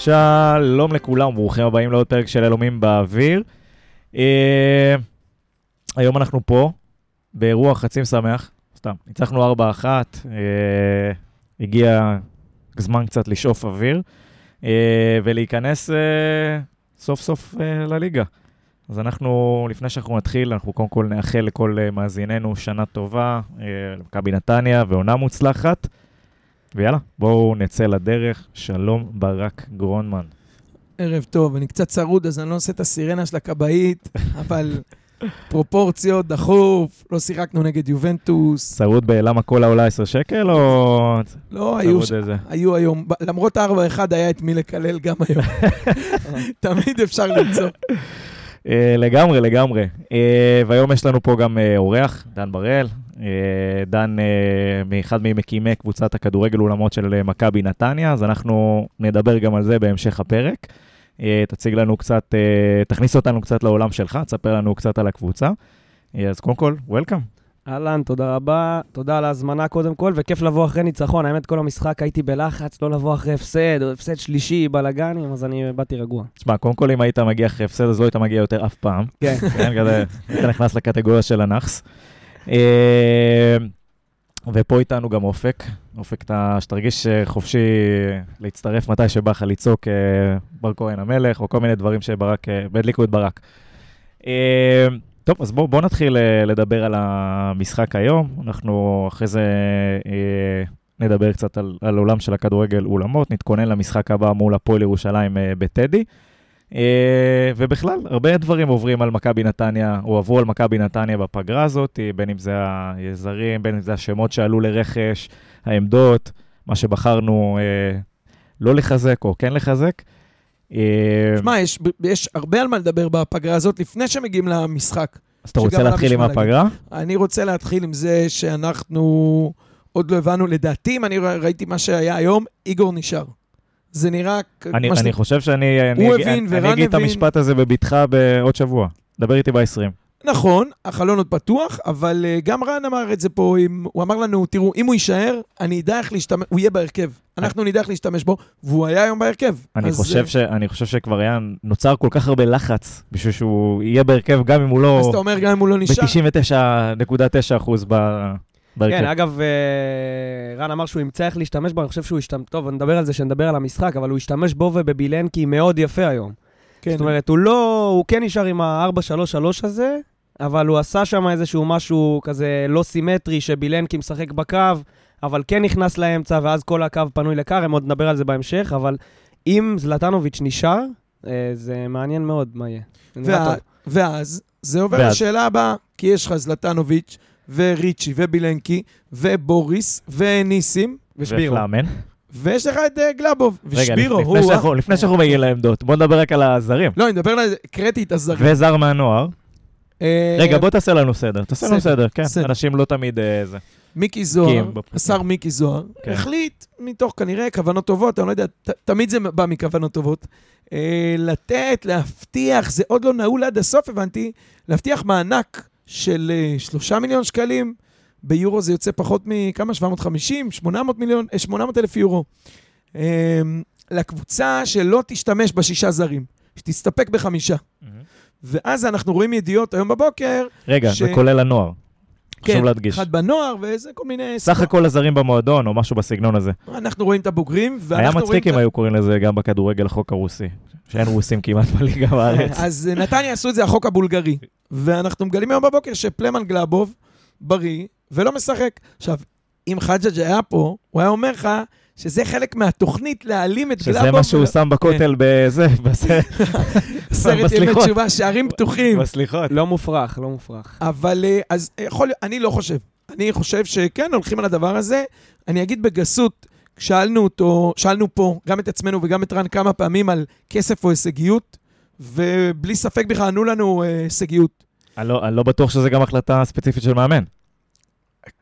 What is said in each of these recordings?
שלום לכולם, ברוכים הבאים לעוד פרק של אלומים באוויר. אה, היום אנחנו פה באירוע חצי משמח, סתם, ניצחנו 4-1, אה, הגיע זמן קצת לשאוף אוויר אה, ולהיכנס אה, סוף סוף אה, לליגה. אז אנחנו, לפני שאנחנו נתחיל, אנחנו קודם כל נאחל לכל אה, מאזיננו שנה טובה, אה, למכבי נתניה ועונה מוצלחת. ויאללה, בואו נצא לדרך. שלום ברק גרונמן. ערב טוב, אני קצת צרוד, אז אני לא עושה את הסירנה של הכבאית, אבל פרופורציות, דחוף, לא שיחקנו נגד יובנטוס. צרוד בלמה קולה עולה 10 שקל, או לא, היו, ש... איזה? היו היום, למרות ה-4-1 היה את מי לקלל גם היום. תמיד אפשר למצוא. אה, לגמרי, לגמרי. אה, והיום יש לנו פה גם אה, אורח, דן בראל. אה, דן אה, מאחד ממקימי קבוצת הכדורגל אולמות של אה, מכבי נתניה, אז אנחנו נדבר גם על זה בהמשך הפרק. תציג לנו קצת, תכניס אותנו קצת לעולם שלך, תספר לנו קצת על הקבוצה. אז קודם כל, וולקאם. אהלן, תודה רבה. תודה על ההזמנה קודם כל, וכיף לבוא אחרי ניצחון. האמת, כל המשחק הייתי בלחץ, לא לבוא אחרי הפסד, או הפסד שלישי, בלאגנים, אז אני באתי רגוע. תשמע, קודם כל, אם היית מגיע אחרי הפסד, אז לא היית מגיע יותר אף פעם. כן. כן, כזה, היית נכנס לקטגוריה של הנאחס. אה, ופה איתנו גם אופק. אופק, אתה- שתרגיש אה, חופשי להצטרף מתי שבא לך לצעוק אה, בר כהן המלך, או כל מיני דברים שברק, אה, והדליקו את ברק. אה, טוב, אז בואו בוא נתחיל אה, לדבר על המשחק היום. אנחנו אחרי זה אה, נדבר קצת על, על עולם של הכדורגל אולמות, נתכונן למשחק הבא מול הפועל ירושלים אה, בטדי. אה, ובכלל, הרבה דברים עוברים על מכבי נתניה, או עברו על מכבי נתניה בפגרה הזאת, בין אם זה הזרים, בין אם זה השמות שעלו לרכש, העמדות, מה שבחרנו אה, לא לחזק או כן לחזק. אה, שמע, יש, יש הרבה על מה לדבר בפגרה הזאת לפני שמגיעים למשחק. אז אתה רוצה להתחיל עם. הפגרה? אני רוצה להתחיל עם זה שאנחנו עוד לא הבנו, לדעתי, אם אני ראיתי מה שהיה היום, איגור נשאר. זה נראה... אני, אני חושב שאני אני, הוא אגיד- הבין אני, אני ורן אגיד את הבין. המשפט הזה בבטחה בעוד שבוע. דבר איתי ב-20. נכון, החלון עוד פתוח, אבל uh, גם רן אמר את זה פה, אם, הוא אמר לנו, תראו, אם הוא יישאר, אני אדע איך להשתמש, הוא יהיה בהרכב. אנחנו נדע איך להשתמש בו, והוא היה היום בהרכב. אני אז, חושב, אה, ש, אני חושב שכבר היה, נוצר כל כך הרבה לחץ בשביל שהוא יהיה בהרכב, גם אם הוא לא אז אתה אומר, גם אם הוא לא נשאר, ב-99.9 אחוז ב- בהרכב. כן, אגב, אה, רן אמר שהוא ימצא איך להשתמש בו, אני חושב שהוא השתמש... טוב, נדבר על זה שנדבר על המשחק, אבל הוא השתמש בו ובבילנקי מאוד יפה היום. כן, זאת אומרת, הוא לא... הוא כן נשאר עם ה-4-3-3 הזה, אבל הוא עשה שם איזשהו משהו כזה לא סימטרי, שבילנקי משחק בקו, אבל כן נכנס לאמצע, ואז כל הקו פנוי לכרם, עוד נדבר על זה בהמשך, אבל אם זלטנוביץ' נשאר, אה, זה מעניין מאוד מה יהיה. וה. ואז זה עובר ואז- לשאלה הבאה, כי יש לך זלטנוביץ', וריצ'י, ובילנקי, ובוריס, וניסים, ושבירו. ופלאמן. ויש לך את אה, גלאבוב, רגע, ושבירו, לפני, הוא... שאנחנו, לפני שאנחנו מגיעים לעמדות, בוא נדבר רק על הזרים. לא, אני מדבר על... הקראתי את הזרים. וזר מהנוער. אה, רגע, בוא תעשה לנו סדר. תעשה לנו סדר, כן. אנשים לא תמיד אה, זה. מיקי זוהר. השר מיקי זוהר, כן. החליט, מתוך כנראה כוונות טובות, אני לא יודע, תמיד זה בא מכוונות טובות, לתת, להבטיח, זה עוד לא נעול עד הסוף, הבנתי, להבטיח מענק של אה, שלושה מיליון שקלים, ביורו זה יוצא פחות מכמה? 750? 800 מיליון? אה, 800 אלף יורו. אה, לקבוצה שלא תשתמש בשישה זרים, שתסתפק בחמישה. ואז אנחנו רואים ידיעות היום בבוקר, רגע, ש- זה כולל הנוער. חשוב כן, להדגיש. אחד בנוער וזה כל מיני... סך הכל הזרים במועדון, או משהו בסגנון הזה. אנחנו רואים את הבוגרים, ואנחנו היה רואים... מצחיק את אם היו קוראים לזה גם בכדורגל החוק הרוסי. שאין רוסים כמעט בליגה בארץ. אז אה, נתניה עשו את זה החוק הבולגרי. ואנחנו מגלים היום בבוקר שפלמן גלאבוב בריא ולא משחק. עכשיו, אם חג'ג' היה פה, הוא היה אומר לך שזה חלק מהתוכנית להעלים את גלאבוב. שזה מה שהוא שם בכותל בזה, בזה, סרט ימי. תשובה, שערים פתוחים. בסליחות. לא מופרך, לא מופרך. אבל אה, אז יכול להיות, אני לא חושב. אני חושב שכן, הולכים על הדבר הזה. אני אגיד בגסות, שאלנו אותו, שאלנו פה, גם את עצמנו וגם את רן כמה פעמים על כסף או הישגיות, ובלי ספק בכלל ענו לנו אה, הישגיות. אני לא- אני לא בטוח שזה גם החלטה ספציפית של מאמן.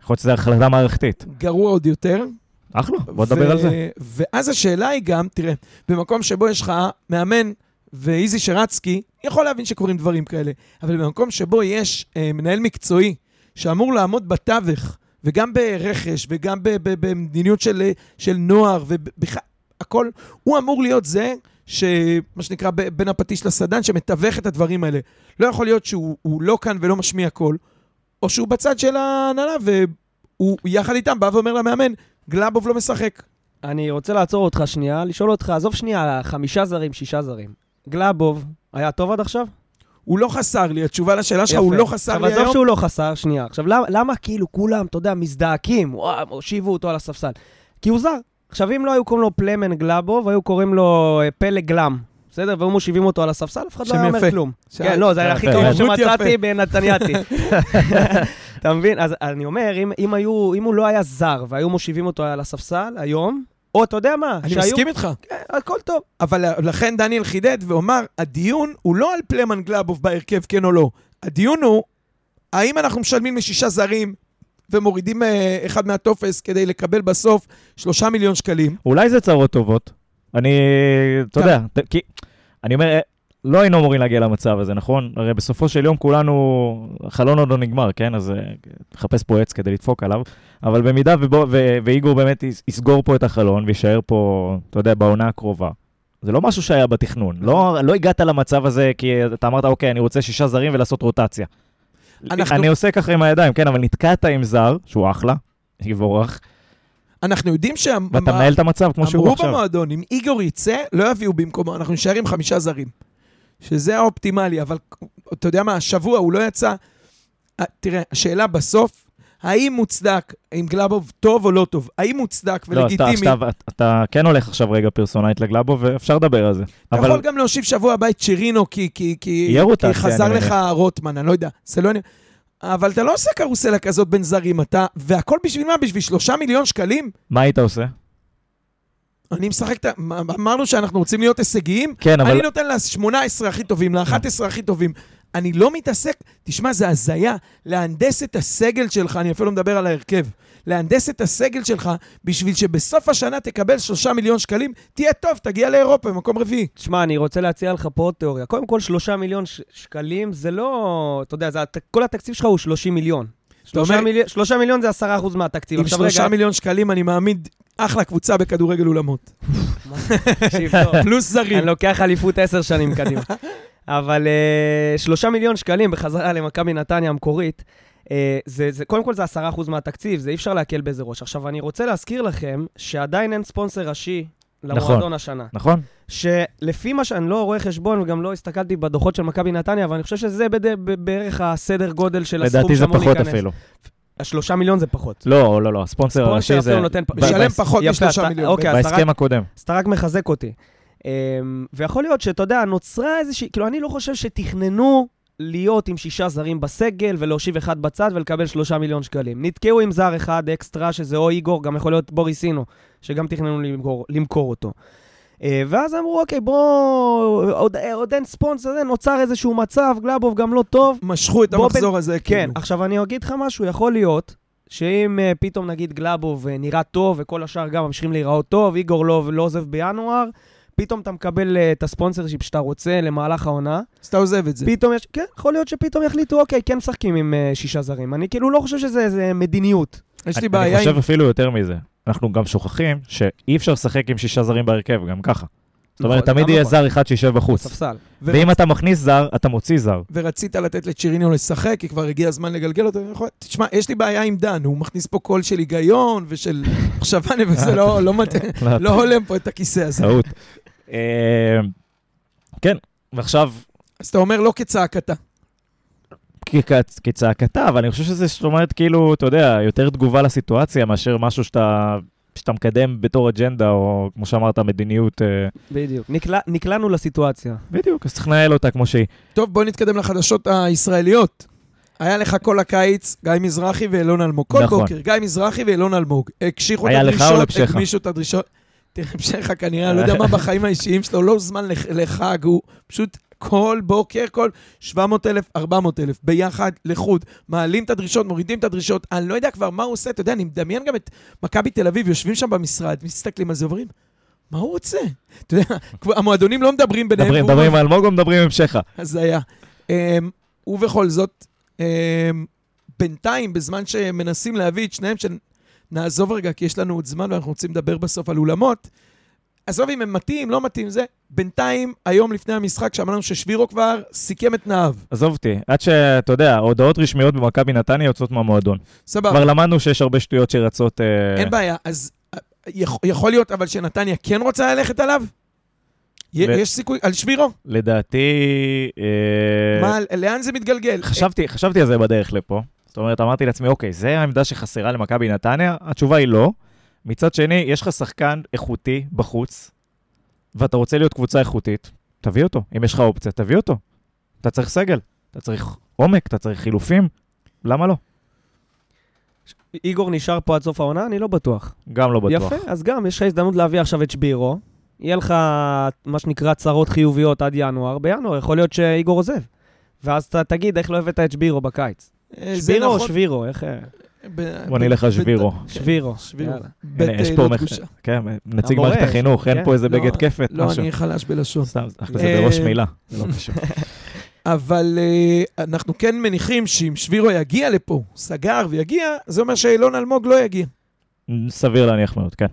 יכול להיות שזו החלטה מערכתית. גרוע עוד יותר. אחלה, בוא נדבר על זה. ואז השאלה היא גם, תראה, במקום שבו יש לך מאמן ואיזי שרצקי, יכול להבין שקורים דברים כאלה, אבל במקום שבו יש אה, מנהל מקצועי שאמור לעמוד בתווך, וגם ברכש, וגם במדיניות של, של נוער, ובכלל, הכל, הוא אמור להיות זה, שמה שנקרא ב- בין הפטיש לסדן, שמתווך את הדברים האלה. לא יכול להיות שהוא הוא לא כאן ולא משמיע קול, או שהוא בצד של ההנהלה, והוא יחד איתם בא ואומר למאמן, גלאבוב לא משחק. אני רוצה לעצור אותך שנייה, לשאול אותך, עזוב שנייה, חמישה זרים, שישה זרים. גלאבוב, היה טוב עד עכשיו? הוא לא חסר לי, התשובה לשאלה שלך, הוא יפה. לא חסר לי עכשיו, עזוב היום. שהוא לא חסר, שנייה. עכשיו, למה, למה כאילו כולם, אתה יודע, מזדעקים, וואו, הושיבו אותו על הספסל? כי הוא זר. עכשיו, אם לא היו קוראים לו פלמן גלאבוב, היו קוראים לו אה, פלג גלם, בסדר? והיו מושיבים אותו על הספסל, אף אחד לא שם היה אומר יפה. כלום. ש- כן, לא, זה היה יפה, הכי יפה. טוב דמות שמצאתי יפה. בנתניאתי. אתה מבין? אז אני אומר, אם, אם, היו, אם הוא לא היה זר והיו מושיבים אותו על הספסל היום, או אתה יודע מה, אני מסכים איתך. כן, הכל טוב. אבל לכן דניאל חידד ואומר, הדיון הוא לא על פלמן גלאבוב בהרכב, כן או לא. הדיון הוא, האם אנחנו משלמים לשישה זרים ומורידים אה, אחד מהטופס כדי לקבל בסוף שלושה מיליון שקלים? אולי זה צרות טובות. אני, אתה יודע, ת- כי, אני אומר, לא היינו אמורים להגיע למצב הזה, נכון? הרי בסופו של יום כולנו, החלון עוד לא נגמר, כן? אז אה, נחפש פה עץ כדי לדפוק עליו. אבל במידה ובו, ו, ואיגור באמת יס- יסגור פה את החלון ויישאר פה, אתה יודע, בעונה הקרובה. זה לא משהו שהיה בתכנון. לא, לא הגעת למצב הזה כי אתה אמרת, אוקיי, אני רוצה שישה זרים ולעשות רוטציה. אנחנו- אני עושה ככה עם הידיים, כן, אבל נתקעת עם זר, שהוא אחלה, יבורך, אנחנו יודעים שהם... ואתה מנהל את המצב כמו שהוא אמרו עכשיו. במועדון, אם איגור יצא, לא יביאו במקומו, אנחנו נשאר עם חמישה זרים. שזה האופטימלי, אבל אתה יודע מה, השבוע הוא לא יצא. אה, תראה, השאלה בסוף, האם מוצדק, אם גלאבוב טוב או לא טוב, האם מוצדק לא, אז אתה, ולגיטימי, אתה, אתה כן הולך עכשיו רגע פרסונלית לגלאבו, ואפשר לדבר על זה. אתה אבל יכול גם להושיב שבוע הבא את צ'ירינו, כי, כי, כי, כי חזר אני לך רוטמן, אני לא יודע. זה לא... אבל אתה לא עושה קרוסלה כזאת בין זרים, אתה... והכל בשביל מה? בשביל שלושה מיליון שקלים? מה היית עושה? אני משחק את ה... אמרנו שאנחנו רוצים להיות הישגיים, כן, אבל... אני נותן ל-18 הכי טובים, ל-11 הכי טובים. אני לא מתעסק, תשמע, זה הזיה, להנדס את הסגל שלך, אני אפילו לא מדבר על ההרכב, להנדס את הסגל שלך בשביל שבסוף השנה תקבל שלושה מיליון שקלים, תהיה טוב, תגיע לאירופה במקום רביעי. תשמע, אני רוצה להציע לך פה עוד תיאוריה. קודם כל, שלושה מיליון ש- שקלים זה לא... אתה יודע, זה, כל התקציב שלך הוא 30 מיליון. שלושה, אומר- מיליון, שלושה מיליון זה עשרה אחוז מהתקציב. עם שלושה רגע, מיליון שקלים אני מעמיד אחלה קבוצה בכדורגל אולמות. טוב. פלוס זרים. אני לוקח אליפות עשר שנים קדימה. אבל אה, שלושה מיליון שקלים בחזרה למכבי נתניה המקורית, אה, זה, זה, קודם כל זה עשרה אחוז מהתקציב, זה אי אפשר להקל בזה ראש. עכשיו, אני רוצה להזכיר לכם שעדיין אין ספונסר ראשי למועדון נכון. השנה. נכון? שלפי מה שאני לא רואה חשבון וגם לא הסתכלתי בדוחות של מכבי נתניה, אבל אני חושב שזה בד... בערך הסדר גודל של הסכום לדעתי זה שאמור פחות להיכנס. אפילו. השלושה מיליון זה פחות. לא, לא, לא, הספונסר הראשי זה... משלם פחות משלושה מיליון. אוקיי, בהסכם הקודם. אז אתה רק מחזק אותי. אמ, ויכול להיות שאתה יודע, נוצרה איזושהי, כאילו, אני לא חושב שתכננו להיות עם שישה זרים בסגל ולהושיב אחד בצד ולקבל שלושה מיליון שקלים. נתקעו עם זר אחד אקסטרה, שזה או איגור, גם יכול להיות בוריסינו, שגם תכננו למכור, למכור אותו. אה, ואז אמרו, אוקיי, בואו, עוד, עוד אין ספונסר, זה, נוצר איזשהו מצב, גלאבוב גם לא טוב. משכו את המחזור הזה, כן, כאילו. עכשיו אני אגיד לך משהו, יכול להיות שאם uh, פתאום נגיד גלאבוב uh, נראה טוב וכל השאר גם ממשיכים להיראות טוב, איגור לא, לא עוזב בינואר, פתאום אתה מקבל uh, את הספונסר שאתה רוצה למהלך העונה, אז אתה עוזב את זה. פתאום יש, כן, יכול להיות שפתאום יחליטו, אוקיי, כן משחקים עם uh, שישה זרים. אני כאילו לא חושב שזה מדיניות. יש לי אני בעיה חושב עם... אפילו יותר מזה. אנחנו גם שוכחים שאי אפשר לשחק עם שישה זרים בהרכב, גם ככה. זאת אומרת, נכון, תמיד יהיה נכון. זר אחד שישב בחוץ. ספסל. ואם אתה מכניס זר, אתה מוציא זר. ורצית לתת לצ'יריניו לשחק, כי כבר הגיע הזמן לגלגל אותו. יכול- תשמע, יש לי בעיה עם דן, הוא מכניס פה קול של היגיון ושל מחשבה, וזה לא- לא מת- לא הולם פה את הכיסא הזה. טעות. אה, כן, ועכשיו, אז אתה אומר לא כצעקתה. כצ- כצעקתה, אבל אני חושב שזה, זאת אומרת, כאילו, אתה יודע, יותר תגובה לסיטואציה מאשר משהו שאתה, שאתה מקדם בתור אג'נדה, או כמו שאמרת, מדיניות. אה, בדיוק. נקלע, נקלענו לסיטואציה. בדיוק, אז צריך לנהל אותה כמו שהיא. טוב, בוא נתקדם לחדשות הישראליות. היה לך כל הקיץ גיא מזרחי ואלון אלמוג. כל נכון. בוקר, גיא מזרחי ואלון אלמוג. הקשיחו את הדרישות? הגמישו את הדרישות. תראה, פשחה כנראה, אני לא יודע מה בחיים האישיים שלו, לא זמן לח- לחג, הוא פשוט כל בוקר, כל 700 אלף, 400 אלף, ביחד, לחוד, מעלים את הדרישות, מורידים את הדרישות, אני לא יודע כבר מה הוא עושה, אתה יודע, אני מדמיין גם את מכבי תל אביב, יושבים שם במשרד, מסתכלים על זה, אומרים, מה הוא רוצה? אתה יודע, המועדונים לא מדברים ביניהם. מדברים מדברים על אלמוג או מדברים עם שכה? הזיה. Um, ובכל זאת, um, בינתיים, בזמן שמנסים להביא את שניהם, שנעזוב רגע, כי יש לנו עוד זמן ואנחנו רוצים לדבר בסוף על אולמות, עזוב אם הם מתאים, לא מתאים, זה. בינתיים, היום לפני המשחק, שאמרנו ששבירו כבר סיכם את תנאיו. עזוב אותי, עד שאתה יודע, הודעות רשמיות במכבי נתניה יוצאות מהמועדון. סבבה. כבר למדנו שיש הרבה שטויות שרצות... אה, אין בעיה, אז אה, יכ- יכול להיות אבל שנתניה כן רוצה ללכת עליו? ו- יש סיכוי, על שבירו? לדעתי... אה, מה, לאן זה מתגלגל? חשבתי, חשבתי על זה בדרך לפה. זאת אומרת, אמרתי לעצמי, אוקיי, זה העמדה שחסרה למכבי נתניה? התשובה היא לא. מצד שני, יש לך שחקן איכותי בחוץ, ואתה רוצה להיות קבוצה איכותית, תביא אותו. אם יש לך אופציה, תביא אותו. אתה צריך סגל, אתה צריך עומק, אתה צריך חילופים, למה לא? איגור נשאר פה עד סוף העונה? אני לא בטוח. גם לא בטוח. יפה, אז גם, יש לך הזדמנות להביא עכשיו את שבירו. יהיה לך מה שנקרא צרות חיוביות עד ינואר. בינואר יכול להיות שאיגור עוזב. ואז אתה תגיד איך לא הבאת את שבירו בקיץ. אה, שבירו או נכון. שבירו? איך... אה, בוא נלך על שבירו. שבירו. שבירו. יש אה, פה לא דגושה. כן, נציג מערכת החינוך, אין כן. פה איזה לא, בגד כפת, לא, משהו. אני חלש בלשון. סתם, זה אה, בראש מילה, זה לא קשור. אבל uh, אנחנו כן מניחים שאם שבירו יגיע לפה, סגר ויגיע, זה אומר שאילון אלמוג לא יגיע. סביר להניח מאוד, כן.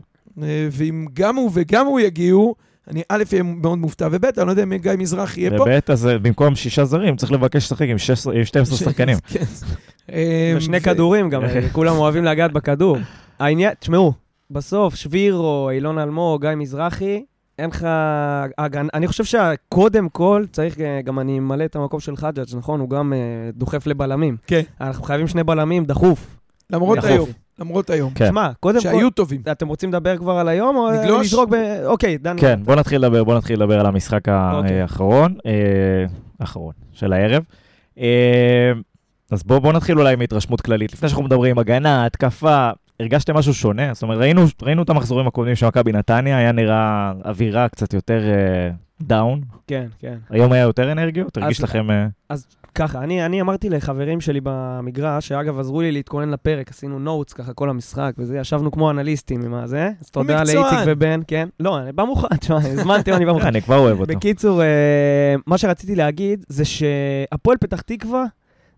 ואם גם הוא וגם הוא יגיעו, אני א', אהיה מאוד מופתע, וב', אני לא יודע אם גיא מזרחי יהיה פה. ובעת אז אה, במקום שישה זרים, צריך לבקש לשחק עם 16 עם 12 שחקנים. כן. אה, ושני ו- כדורים גם, אה, כולם אוהבים לגעת בכדור. העניין, תשמעו, בסוף שבירו, אילון אלמוג, גיא מזרחי, אין לך... אני חושב שקודם כל צריך, אה, גם אני אמלא את המקום של חג'אג', נכון? הוא גם אה, דוחף לבלמים. כן. אנחנו חייבים שני בלמים דחוף. למרות דחוף. למרות היום. כן. שמע, קודם כל... שהיו טובים. אתם רוצים לדבר כבר על היום, או נגלוש? לזרוק ב... אוקיי, דן. כן, בוא נתחיל לדבר, בוא נתחיל לדבר על המשחק אוקיי. האחרון, אה, האחרון, של הערב. אה, אז בואו בוא נתחיל אולי מהתרשמות כללית. לפני שאנחנו מדברים הגנה, התקפה, הרגשתם משהו שונה? זאת אומרת, ראינו, ראינו את המחזורים הקודמים של מכבי נתניה, היה נראה אווירה קצת יותר down. כן, כן. היום היה יותר אנרגיות? הרגיש אז- לכם... אה, ככה, אני, אני אמרתי לחברים שלי במגרש, שאגב, עזרו לי להתכונן לפרק, עשינו notes ככה כל המשחק, וזה, ישבנו כמו אנליסטים עם הזה. אז תודה. לאיציק ובן, כן. לא, אני בא מוכן, תשמע, הזמנתי, אני בא מוכן. אני כבר אוהב אותו. בקיצור, אה, מה שרציתי להגיד זה שהפועל פתח תקווה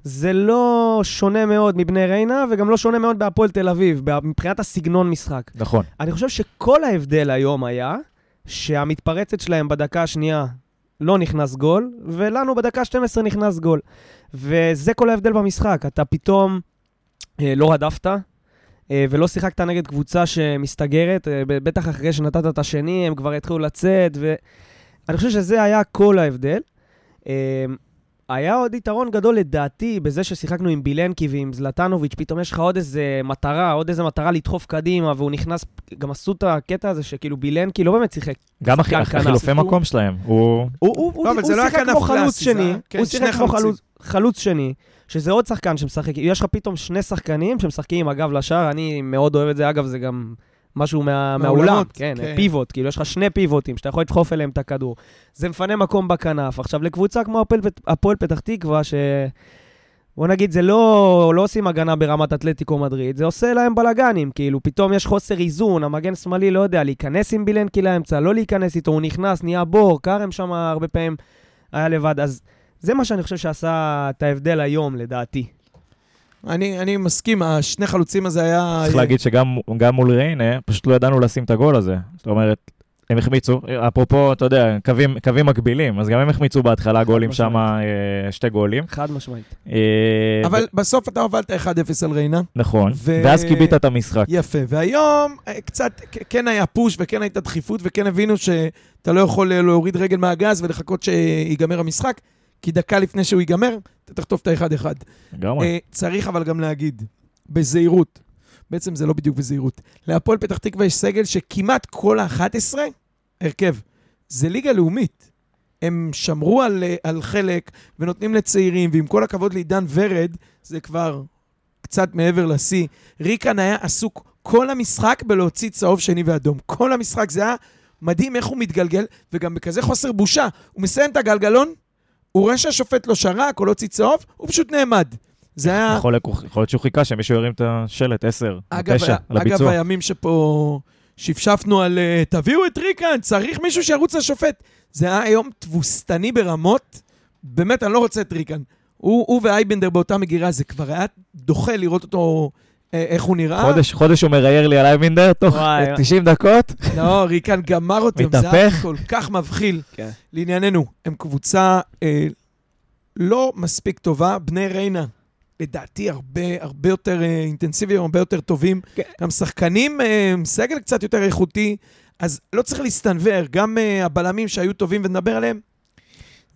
זה לא שונה מאוד מבני ריינה, וגם לא שונה מאוד בהפועל תל אביב, מבחינת הסגנון משחק. נכון. אני חושב שכל ההבדל היום היה שהמתפרצת שלהם בדקה השנייה לא נכנס גול, ולנו בדקה 12 נכנס גול. וזה כל ההבדל במשחק. אתה פתאום אה, לא רדפת, אה, ולא שיחקת נגד קבוצה שמסתגרת, אה, בטח אחרי שנתת את השני, הם כבר התחילו לצאת, ואני חושב שזה היה כל ההבדל. אה, היה עוד יתרון גדול לדעתי בזה ששיחקנו עם בילנקי ועם זלטנוביץ', פתאום יש לך עוד איזה מטרה, עוד איזה מטרה לדחוף קדימה, והוא נכנס, גם עשו את הקטע הזה שכאילו בילנקי לא באמת שיחק. גם. החילופי הוא- מקום שלהם, הוא... הוא, הוא, הוא, לא, לא שיחק כמו חלוץ שני, כן, הוא שני שיחק כמו חלוץ שני, שזה עוד שחקן שמשחק, יש לך פתאום שני שחקנים שמשחקים עם הגב לשער, אני מאוד אוהב את זה, אגב, זה גם משהו מה, מהאולם, כן, כן. פיבוט, כאילו יש לך שני פיבוטים שאתה יכול לדחוף אליהם את הכדור. זה מפנה מקום בכנף. עכשיו, לקבוצה כמו הפועל הפועל פתח תקווה, ש... בוא נגיד, זה לא, לא עושים הגנה ברמת אתלטיקו מדריד, זה עושה להם בלאגנים, כאילו, פתאום יש חוסר איזון, המגן שמאלי לא יודע, להיכנס עם בילנקי לאמצע, לא להיכנס איתו, הוא נכנס, נהיה בור, כרם שם הרבה פעמים היה לבד, אז זה מה שאני חושב שעשה את ההבדל היום, לדעתי. אני אני מסכים, השני חלוצים הזה היה... צריך להגיד שגם גם מול ריינה, פשוט לא ידענו לשים את הגול הזה. זאת אומרת, הם החמיצו, אפרופו, אתה יודע, קווים, קווים מקבילים, אז גם הם החמיצו בהתחלה גולים שם. אה, שתי גולים. חד משמעית. אה, אבל ו- בסוף אתה הובלת 1-0 על ריינה. נכון, ו- ואז כיבית את המשחק. יפה. והיום אה, קצת כן היה פוש וכן הייתה דחיפות וכן הבינו שאתה לא יכול להוריד רגל מהגז ולחכות שיגמר המשחק, כי דקה לפני שהוא ייגמר, אתה תחטוף את האחד אחד. לגמרי. אה, צריך אבל גם להגיד, בזהירות, בעצם זה לא בדיוק בזהירות, להפועל פתח תקווה יש סגל שכמעט כל ה-11, הרכב, זה ליגה לאומית. הם שמרו על, אה, על חלק ונותנים לצעירים, ועם כל הכבוד לעידן ורד, זה כבר קצת מעבר לשיא. ריקן היה עסוק כל המשחק בלהוציא צהוב שני ואדום. כל המשחק, זה היה מדהים איך הוא מתגלגל, וגם בכזה חוסר בושה. הוא מסיים את הגלגלון, הוא רואה שהשופט לא שרק או לא הוציא צהוב, הוא פשוט נעמד. זה היה... יכול להיות שהוא חיכה שמישהו ירים את השלט 10, אגב, 9, על אגב. הימים שפה שפשפנו על אה, תביאו את ריקן, צריך מישהו שירוץ לשופט. זה היה היום תבוסתני ברמות, באמת, אני לא רוצה את ריקן. הוא, הוא ואייבנדר באותה מגירה, זה כבר היה דוחה לראות אותו איך הוא נראה. חודש, חודש הוא מראייר לי על אייבינדר, תוך וואי. 90 דקות. לא, ריקן גמר אותם, זה היה. כל כך מבחיל. כן. לענייננו, הם קבוצה אה, לא מספיק טובה, בני ריינה. לדעתי הרבה, הרבה יותר אה, אינטנסיביים, הרבה יותר טובים. כן. גם שחקנים, אה, סגל קצת יותר איכותי, אז לא צריך להסתנוור. גם אה, הבלמים שהיו טובים ונדבר עליהם,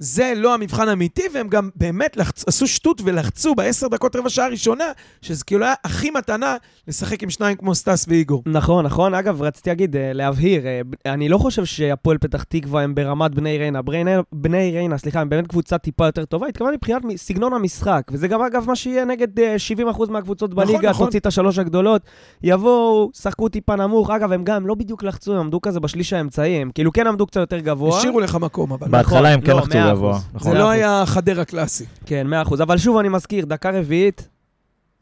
זה לא המבחן האמיתי, והם גם באמת לחצ... עשו שטות ולחצו בעשר דקות רבע שעה ראשונה, שזה כאילו היה הכי מתנה לשחק עם שניים כמו סטס ואיגור. נכון, נכון. אגב, רציתי להגיד, אה, להבהיר, אה, אני לא חושב שהפועל פתח תקווה הם ברמת בני ריינה. בני, בני ריינה, סליחה, הם באמת קבוצה טיפה יותר טובה. התכוונתי מבחינת סגנון המשחק, וזה גם אגב מה שיהיה נגד אה, 70% מהקבוצות נכון, בליגה, נכון. תוציא את השלוש הגדולות, יבואו, שחקו טיפה נמוך. אגב, הם גם לא בדיוק לחצו, הם עמדו כזה בשליש האמצעי, הם כאילו כן עמדו קצת יותר גבוה. השאירו לך מקום, אבל... בהתחלה הם כן לא, לחצו גבוה. נכון. זה לא. היה חדרה קלאסי. כן, מאה אחוז. אבל שוב אני מזכיר, דקה רביעית,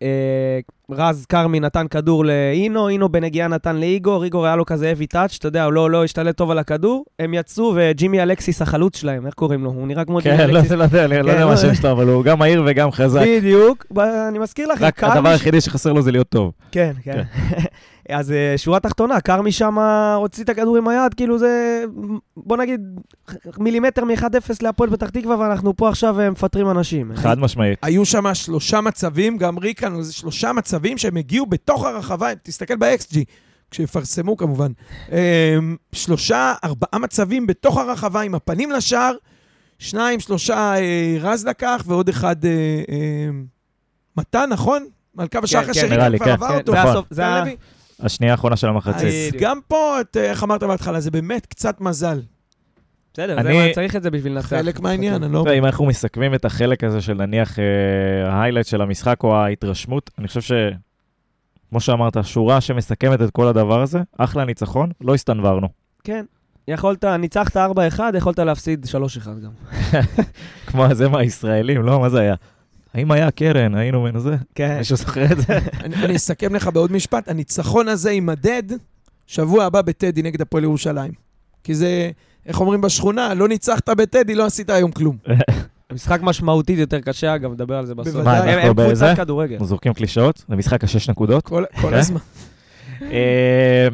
אה, רז כרמי נתן כדור לאינו, אינו בנגיעה נתן לאיגור, איגור היה לו כזה heavy touch, אתה יודע, הוא לא, לא השתלט טוב על הכדור, הם יצאו וג'ימי אלקסיס החלוץ שלהם, איך קוראים לו? הוא נראה כמו ג'ימי כן, לא אלקסיס. לא יודע, לא כן, יודע לא מה יודע. השם שלו, אבל הוא גם מהיר וגם חזק. בדיוק, אני מזכיר לכם, רק הדבר היחידי שחסר לו זה להיות טוב. כן, כן. אז אה, שורה תחתונה, כרמי שם הוציא את הכדור עם היד, כאילו זה, בוא נגיד, מילימטר מ-1-0 להפועל פתח תקווה, ואנחנו פה עכשיו אה, מפטרים אנשים. חד משמעית. היו שם שלושה מצבים, גם ריקן, זה שלושה מצבים שהם הגיעו בתוך הרחבה, תסתכל ב-XG, כשיפרסמו כמובן. אמ, שלושה, ארבעה מצבים בתוך הרחבה עם הפנים לשער, שניים, שלושה אה, רז לקח, ועוד אחד אה, אה, מתן, נכון? על קו השער כן, אחרי כן, שריקן כבר כן. עבר אותו. זה. השנייה האחרונה של המחצית. גם פה, אה, איך אמרת בהתחלה, זה באמת קצת מזל. בסדר, אני- זה מה צריך את זה בשביל לנצח. חלק מהעניין, אני לא... אם אנחנו מסכמים את החלק הזה של נניח אה, ההיילייט של המשחק או ההתרשמות, אני חושב ש... כמו שאמרת, שורה שמסכמת את כל הדבר הזה, אחלה ניצחון, לא הסתנוורנו. כן. יכולת, ניצחת 4-1, יכולת להפסיד 3-1 גם. כמו זה מהישראלים, לא? מה זה היה? האם היה קרן? היינו מן זה? כן. מישהו זוכר את זה? אני אני אסכם לך בעוד משפט, הניצחון הזה יימדד שבוע הבא בטדי נגד הפועל ירושלים. כי זה, איך אומרים בשכונה, לא ניצחת בטדי, לא עשית היום כלום. משחק משמעותית יותר קשה, אגב, נדבר על זה בסוף. בוודאי. הם- מה, הם אנחנו קבוצת? כדורגל. אנחנו זורקים קלישאות, זה משחק השש נקודות. כל, כל אה? הזמן. אה,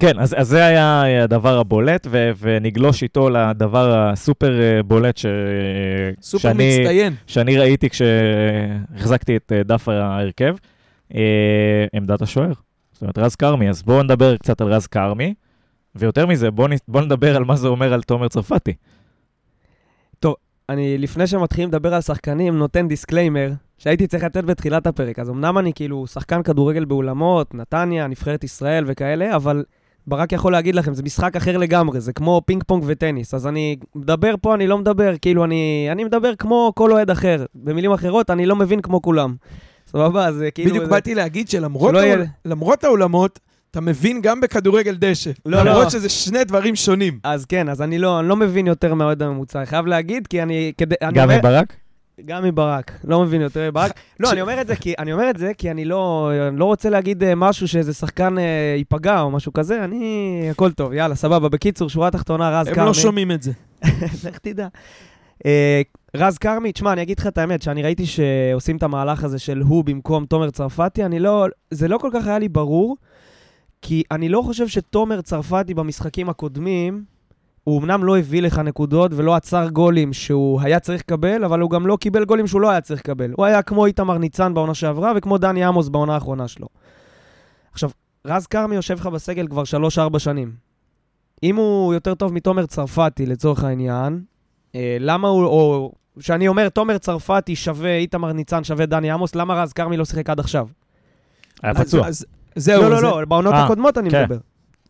כן, אז, אז זה היה הדבר הבולט, ו, ונגלוש איתו לדבר הסופר אה, בולט ש, סופר שאני, מצטיין. שאני ראיתי כשהחזקתי את אה, דף ההרכב, אה, עמדת השוער. זאת אומרת, רז כרמי. אז בואו נדבר קצת על רז כרמי, ויותר מזה, בואו בוא נדבר על מה זה אומר על תומר צרפתי. אני, לפני שמתחילים לדבר על שחקנים, נותן disclaimer שהייתי צריך לתת בתחילת הפרק. אז אמנם אני כאילו שחקן כדורגל באולמות, נתניה, נבחרת ישראל וכאלה, אבל ברק יכול להגיד לכם, זה משחק אחר לגמרי, זה כמו פינג פונג וטניס. אז אני מדבר פה, אני לא מדבר, כאילו, אני, אני מדבר כמו כל אוהד אחר. במילים אחרות, אני לא מבין כמו כולם. סבבה? אז זה כאילו... בדיוק זה... באתי להגיד שלמרות שלא למרות אתה מבין גם בכדורגל דשא. לא, למרות לא. שזה שני דברים שונים. אז כן, אז אני לא, אני לא מבין יותר מהאוהד הממוצע. אני חייב להגיד, כי אני... כדי, אני גם אומר- מברק? גם מברק, לא מבין יותר מברק. לא, אני אומר את זה כי אני אומר את זה כי אני לא, אני לא רוצה להגיד אה, משהו שאיזה שחקן אה, ייפגע או משהו כזה, אני... הכל טוב, יאללה, סבבה. בקיצור, שורה תחתונה, רז הם כרמי. לא שומעים את זה. לך תדע. אה, רז כרמי, תשמע, אני אגיד לך את האמת, שאני ראיתי שעושים את המהלך הזה של הוא במקום תומר צרפתי, אני לא... זה לא כל כך היה לי ברור, כי אני לא חושב שתומר צרפתי במשחקים הקודמים, הוא אמנם לא הביא לך נקודות ולא עצר גולים שהוא היה צריך לקבל, אבל הוא גם לא קיבל גולים שהוא לא היה צריך לקבל. הוא היה כמו איתמר ניצן בעונה שעברה וכמו דני עמוס בעונה האחרונה שלו. עכשיו, רז כרמי יושב לך בסגל כבר 3-4 שנים. אם הוא יותר טוב מתומר צרפתי, לצורך העניין, אה, למה הוא, או שאני אומר, תומר צרפתי שווה איתמר ניצן שווה דני עמוס, למה רז כרמי לא שיחק עד עכשיו? היה אז- פצוע, אז זהו. לא, לא, לא, בעונות אה, הקודמות אני כן. מדבר.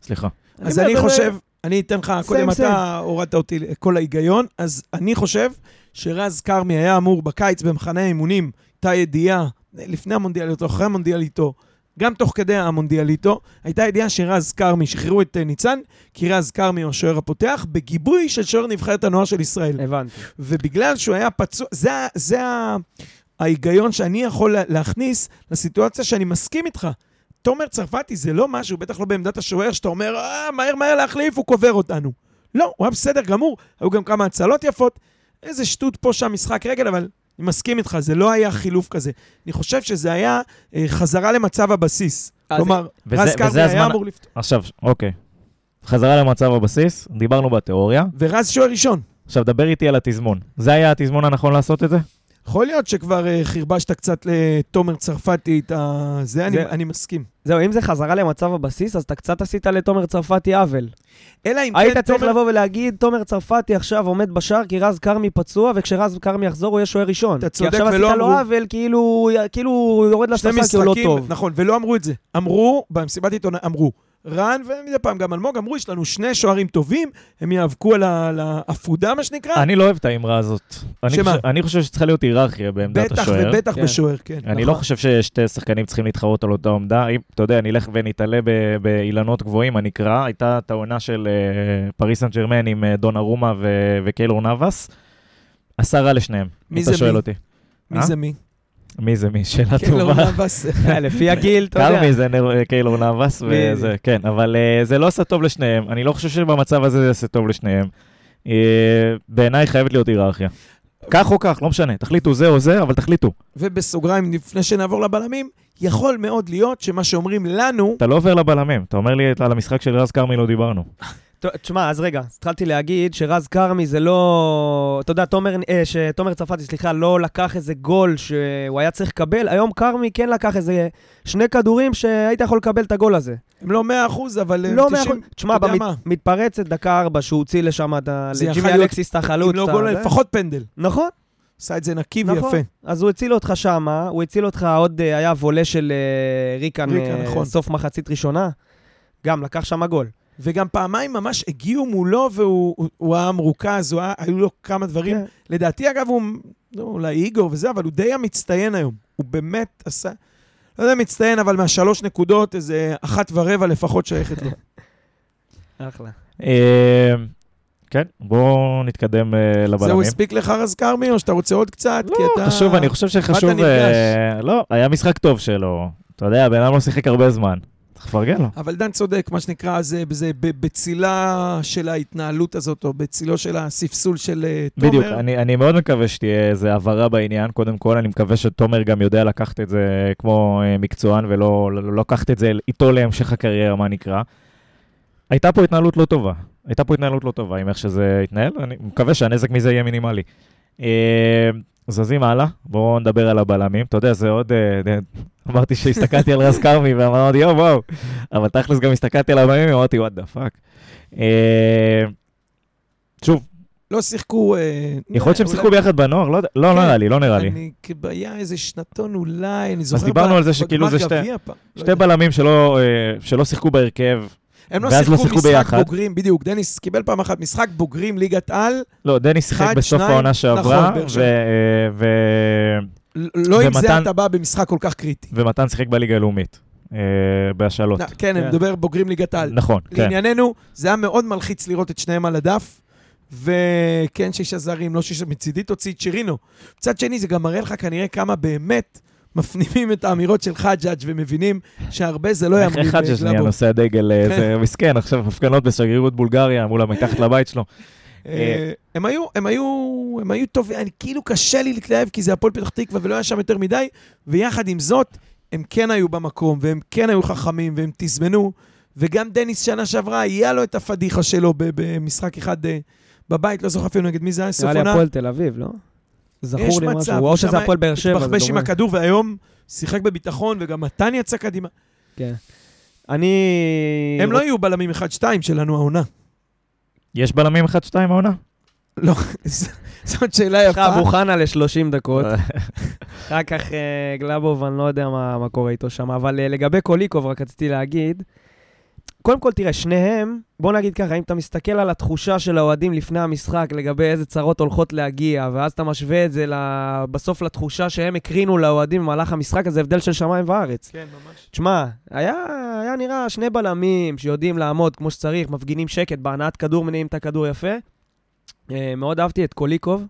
סליחה. אז אני חושב, אני אתן לך, קודם. אתה הורדת אותי לכל ההיגיון, אז אני חושב שרז כרמי היה אמור בקיץ במחנה האימונים, הייתה ידיעה, לפני המונדיאליטו, אחרי המונדיאליטו, גם תוך כדי המונדיאליטו, הייתה ידיעה שרז כרמי, שחררו את אה, ניצן, כי רז כרמי הוא השוער הפותח, בגיבוי של שוער נבחרת הנוער של ישראל. הבנתי. ובגלל שהוא היה פצוע, זה, זה ההיגיון שאני יכול לה- להכניס לסיטואציה שאני מסכים איתך. תומר צרפתי זה לא משהו, בטח לא בעמדת השוער, שאתה אומר, אה, מהר מהר להחליף, הוא קובר אותנו. לא, הוא היה בסדר גמור, היו גם כמה הצלות יפות, איזה שטות פה שם, משחק רגל, אבל אני מסכים איתך, זה לא היה חילוף כזה. אני חושב שזה היה אה, חזרה למצב הבסיס. אז- כלומר, רז כרמי היה הזמן- אמור לפתוח. עכשיו, אוקיי. חזרה למצב הבסיס, דיברנו בתיאוריה. ורז שוער ראשון. עכשיו, דבר איתי על התזמון. זה היה התזמון הנכון לעשות את זה? יכול להיות שכבר אה, חרבשת קצת לתומר צרפתי את ה... זה, אני, אני מסכים. זהו, אם זה חזרה למצב הבסיס, אז אתה קצת עשית לתומר צרפתי עוול. אלא אם היית כן צריך תומר... לבוא ולהגיד, תומר צרפתי עכשיו עומד בשער כי רז כרמי פצוע, וכשרז כרמי יחזור הוא יהיה שוער ראשון. אתה כי צודק, עכשיו ולא עשית לו אמרו- עוול, כאילו כאילו הוא יורד שני לספסל כי הוא לא טוב. נכון, ולא אמרו את זה. אמרו, במסיבת עיתונאים, אמרו, רן ומדי פעם גם אלמוג, אמרו, יש לנו שני שוערים טובים, הם יאבקו על ה- על העפודה, מה שנקרא. אני לא אוהב את האמרה הזאת. אני שמה? אני חושב שצריכה להיות היררכיה בעמדת בטח השוער. ובטח כן. בשוער, כן. אני נכון. לא חושב ששתי שחקנים צריכים להתחרות על אותה עמדה. אם, אתה יודע, נלך ונתעלה ב- באילנות גבוהים, הנקרא. הייתה את העונה של אה, פריס סן ג'רמן עם אה, דון ארומה ו- וקיילור נאבס. עשה רע לשניהם, אם אתה שואל? אותי. מי אה? זה מי? מי זה מי? שאלה לא טובה. נאבס. אה, לפי הגיל, אתה יודע. קרמי זה נר- קיילור נאבס. וזה, כן, אבל אה, זה לא עשה טוב לשניהם. אני לא חושב שבמצב הזה זה יעשה טוב לשניהם. אה, בעיניי חייבת להיות היררכיה. כך או כך, לא משנה, תחליטו זה או זה, אבל תחליטו. ובסוגריים, לפני שנעבור לבלמים, יכול מאוד להיות שמה שאומרים לנו, אתה לא עובר לבלמים, אתה אומר לי על המשחק של רז כרמי לא דיברנו. תשמע, אז רגע, התחלתי להגיד שרז כרמי זה לא... אתה יודע, תומר, אה, שתומר צרפתי, סליחה, לא לקח איזה גול שהוא היה צריך לקבל. היום כרמי כן לקח איזה שני כדורים שהיית יכול לקבל את הגול הזה. הם לא 100%, אבל הם לא 90... מאה אחוז. תשמע? במתפרצת דקה ארבע, שהוא הוציא לשם את ה- לג'ימי אלקסיס את החלוץ. אם לא גול. לפחות פנדל. נכון, עשה את זה נקי נכון. ויפה. אז הוא הציל אותך שמה, הוא הציל אותך עוד, אה, היה וולה של אה, ריקן, ריקן, אה, נכון. סוף מחצית ראשונה. גם, לקח שם גול. וגם פעמיים ממש הגיעו מולו והוא הוא- הוא היה מרוכז, היה- היו לו כמה דברים. כן. לדעתי, אגב, הוא לא, אולי איגור וזה, אבל הוא די המצטיין היום. הוא באמת עשה, לא יודע מצטיין, אבל מהשלוש נקודות, איזה אחת ורבע לפחות שייכת לו. אחלה. אה, כן, בואו נתקדם זהו, לבלמים. הספיק לך רז כרמי, או שאתה רוצה עוד קצת? כי לא, אתה... חשוב, אני חושב שחשוב... אה, לא, היה משחק טוב שלו. אתה יודע, הבן אדם לא שיחק הרבה זמן. צריך לפרגן לו. אבל דן צודק, מה שנקרא, זה, זה בצילה של ההתנהלות הזאת, או בצילו של הספסול של אה, תומר. בדיוק, אני, אני מאוד מקווה שתהיה איזו הבהרה בעניין. קודם כל, אני מקווה שתומר גם יודע לקחת את זה כמו אה, מקצוען, ולא לא, לא לקחת את זה איתו להמשך הקריירה, מה נקרא. הייתה פה התנהלות לא טובה. הייתה פה התנהלות לא טובה עם איך שזה התנהל, אני מקווה שהנזק מזה יהיה מינימלי. אה, זזים הלאה, בואו נדבר על הבלמים. אתה יודע, זה עוד... אה, ד- אמרתי שהסתכלתי על רז כרמי ואמרתי, יואו, וואו. אבל תכלס גם הסתכלתי על הבלמים ואמרתי, what the fuck. שוב, לא שיחקו... אה, יכול להיות שהם שיחקו ביחד בנוער? לא לא כן. נראה לי, לא נראה לי. אני, היה איזה שנתון אולי, אני זוכר... דיברנו ב- על זה שכאילו זה שתי- לא. בלמים אה, שלא שיחקו בהרכב. הם לא לא שיחקו משחק ביחד. בוגרים, בדיוק, דניס קיבל פעם אחת משחק בוגרים, ליגת על, לא, דני שיחק בסוף שניים, העונה שעברה, נכון, ו- לא עם זה אתה בא במשחק כל כך קריטי. ומתן שיחק בליגה הלאומית, אה, בהשאלות. כן, אני כן. מדבר בוגרים ליגת על. נכון, כן. לענייננו, זה היה מאוד מלחיץ לראות את שניהם על הדף, וכן, שישה זרים, לא שישה, מצידי תוציא את שירינו. מצד שני, זה גם מראה לך כנראה כמה באמת מפנימים את האמירות של חג'אג' ומבינים שהרבה זה לא איך ימריא אחד שזה נהיה. נושא הדגל, אה, כן. זה מסכן, עכשיו הפגנות בשגרירות בולגריה, אמרו לה מתחת לבית שלו. אה, הם היו, הם היו, הם היו טובים, כאילו קשה לי להתלהב כי זה הפועל פתח תקווה ולא היה שם יותר מדי, ויחד עם זאת, הם כן היו במקום, והם כן היו חכמים, והם תזמנו, וגם דניס שנה שעברה, היה לו את הפדיחה שלו במשחק אחד אה, בבית, לא זוכר אפילו נגד מי זה היה, סוף נראה לי עונה. הפועל תל אביב, לא? זכור לי משהו, או שזה הפועל באר שבע, זה התבחבש עם דומה. הכדור, והיום שיחק בביטחון, וגם מתן יצא קדימה. כן. אני... הם לא יהיו בלמים 1-2 שלנו העונה. יש בלמים 1-2 העונה? לא, זאת שאלה יש לך יפה. אבו חנה ל-30 דקות. אחר כך גלאבוב, אני לא יודע מה, מה קורה איתו שם, אבל אה, לגבי קוליקוב, רק רציתי להגיד, קודם כל, תראה, שניהם, בוא נגיד ככה, אם אתה מסתכל על התחושה של האוהדים לפני המשחק, לגבי איזה צרות הולכות להגיע, ואז אתה משווה את זה בסוף לתחושה שהם הקרינו לאוהדים במהלך המשחק, אז זה הבדל של שמיים וארץ. כן, ממש. תשמע, היה, היה נראה שני בלמים שיודעים לעמוד כמו שצריך, מפגינים שקט, בהנעת כדור מניעים את הכדור יפה. אה, מאוד אהבתי את קוליקוב.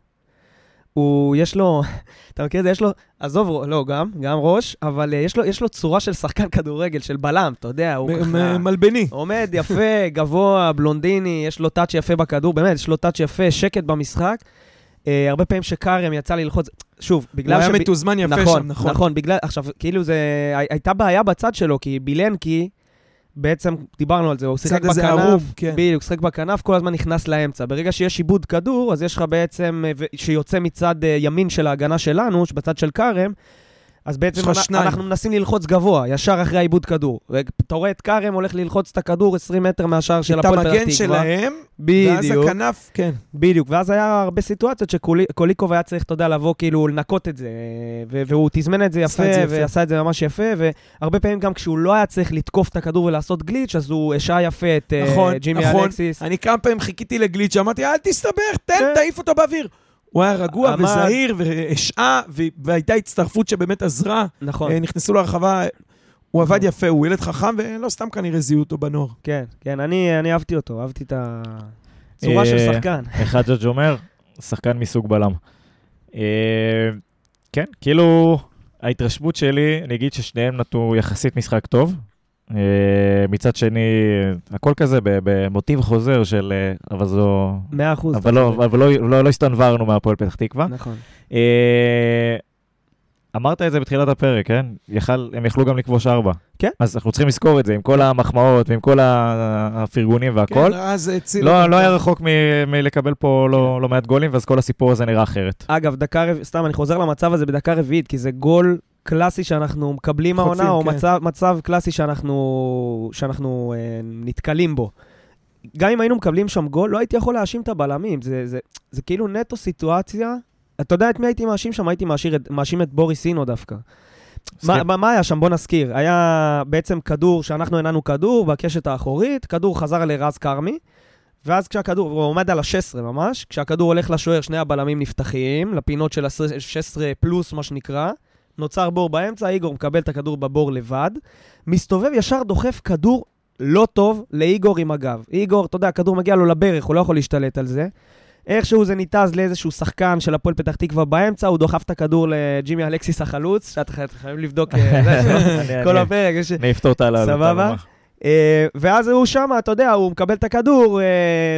הוא, יש לו, אתה מכיר את זה? יש לו, עזוב, לא, גם, גם ראש, אבל אה, יש לו, יש לו צורה של שחקן כדורגל, של בלם, אתה יודע, הוא מ- ככה... מלבני. עומד יפה, גבוה, בלונדיני, יש לו טאץ' יפה בכדור, באמת, יש לו טאץ' יפה, שקט במשחק. אה, הרבה פעמים שכרם יצא לי ללחוץ, שוב, הוא בגלל היה שב- מתוזמן יפה נכון, שם, נכון. נכון, בגלל, עכשיו, כאילו זה, הי- הייתה בעיה בצד שלו, כי בילנקי, בעצם, דיברנו על זה, הוא שיחק בכנף, ערום, כן. בדיוק, שיחק בכנף, כל הזמן נכנס לאמצע. ברגע שיש עיבוד כדור, אז יש לך בעצם, אה, שיוצא מצד אה, ימין של ההגנה שלנו, בצד של כרם, אז בעצם יש לך אנ- שניים. אנחנו מנסים ללחוץ גבוה, ישר אחרי העיבוד כדור. ואתה רואה את כרם הולך ללחוץ את הכדור 20 מטר מהשער של את הפועל פתח תקווה. המגן שלהם, ואז בדיוק. הכנף, כן. בדיוק, ואז היה הרבה סיטואציות שקוליקוב היה צריך, אתה יודע, לבוא כאילו לנקות את זה, והוא תזמן את זה יפה, את זה יפה. ועשה את זה ממש יפה, והרבה פעמים גם כשהוא לא היה צריך לתקוף את הכדור ולעשות גליץ', אז הוא השעה יפה את אה, נכון, ג'ימי נכון. אלקסיס. אני כמה פעמים חיכיתי לגליץ', אמרתי, אל תסתבך, תן, כן. תעיף אותו באוויר. הוא היה רגוע עמד. וזהיר והשעה, והייתה הצטרפות שבאמת עזרה. נכון, אה, נכנסו לרחבה, הוא עבד יפה, הוא ילד חכם, ולא סתם כנראה זיהו אותו בנוער. כן, כן, אני אני אהבתי אותו, אהבתי את הצורה של אה, שחקן. איך הג'אג' אומר? שחקן מסוג בלם. אה, כן, כאילו, ההתרשמות שלי, אני אגיד ששניהם נתנו יחסית משחק טוב. אה, מצד שני, הכל כזה במוטיב חוזר של, אה, אבל זו... מאה אחוז. אבל לא, אבל לא, לא, לא הסתנוורנו מהפועל פתח תקווה. נכון. אה, אמרת את זה בתחילת הפרק, כן? יכל, הם יכלו גם לכבוש ארבע. כן. אז אנחנו צריכים לזכור את זה, עם כל המחמאות ועם כל הפרגונים והכל. כן, אז הציל לא. לא היה רחוק מ- מלקבל פה לא, לא מעט גולים, ואז כל הסיפור הזה נראה אחרת. אגב, דקה רביעית, סתם, אני חוזר למצב הזה בדקה רביעית, כי זה גול קלאסי שאנחנו מקבלים חוטפים, מהעונה, או כן. מצב, מצב קלאסי שאנחנו, שאנחנו אה, נתקלים בו. גם אם היינו מקבלים שם גול, לא הייתי יכול להאשים את הבלמים. זה, זה, זה כאילו נטו סיטואציה. אתה יודע את מי הייתי מאשים שם? הייתי מאשים את, מאשים את בוריס אינו דווקא. מה, מסכים. מה, מה היה שם? בוא נזכיר. היה בעצם כדור שאנחנו הנענו כדור בקשת האחורית, כדור חזר לרז כרמי, ואז כשהכדור, הוא עומד על ה-16 ממש, כשהכדור הולך לשוער, שני הבלמים נפתחים, לפינות של ה-16 פלוס, מה שנקרא, נוצר בור באמצע, איגור מקבל את הכדור בבור לבד, מסתובב ישר דוחף כדור לא טוב לאיגור עם הגב. איגור, אתה יודע, הכדור מגיע לו לברך, הוא לא יכול להשתלט על זה. איכשהו זה ניתז לאיזשהו שחקן של הפועל פתח תקווה באמצע, הוא דוחף את הכדור לג'ימי אלקסיס החלוץ, שאתה חי- חייב לבדוק אה, כל הפרק. אפתור את הלאה. סבבה? אה, ואז הוא שם, אתה יודע, הוא מקבל את הכדור, אה,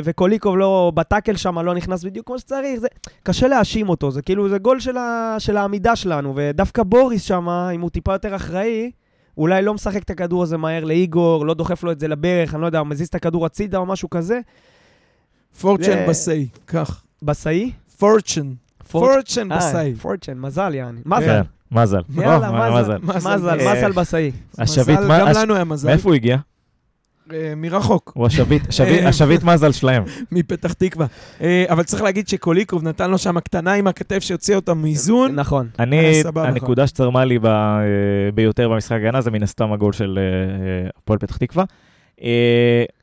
וקוליקוב לא, בטאקל שם לא נכנס בדיוק כמו שצריך. זה קשה להאשים אותו, זה כאילו, זה גול של, ה, של העמידה שלנו, ודווקא בוריס שם, אם הוא טיפה יותר אחראי, אולי לא משחק את הכדור הזה מהר לאיגור, לא דוחף לו את זה לברך, אני לא יודע, מזיז את הכדור הצידה או משהו כזה. פורצ'ן בסאי, כך. בסאי? פורצ'ן. פורצ'ן אה, בסאי. פורצ'ן, מזל יעני. כן, מזל. מזל. יאללה, מזל. מזל. מזל, מזל בסאי. השביט, מזל, מה- גם לנו היה מזל. מאיפה הוא הגיע? אה, מרחוק, הוא השביט, השביט- אה, השביט מזל שלהם. מפתח תקווה. אה, אבל צריך להגיד שקוליקוב נתן לו שם קטנה עם הכתף שהוציא אותה מאיזון. נכון. אני. הנקודה שצרמה לי ב- ביותר במשחק הגנה זה מן הסתם הגול של הפועל פתח תקווה.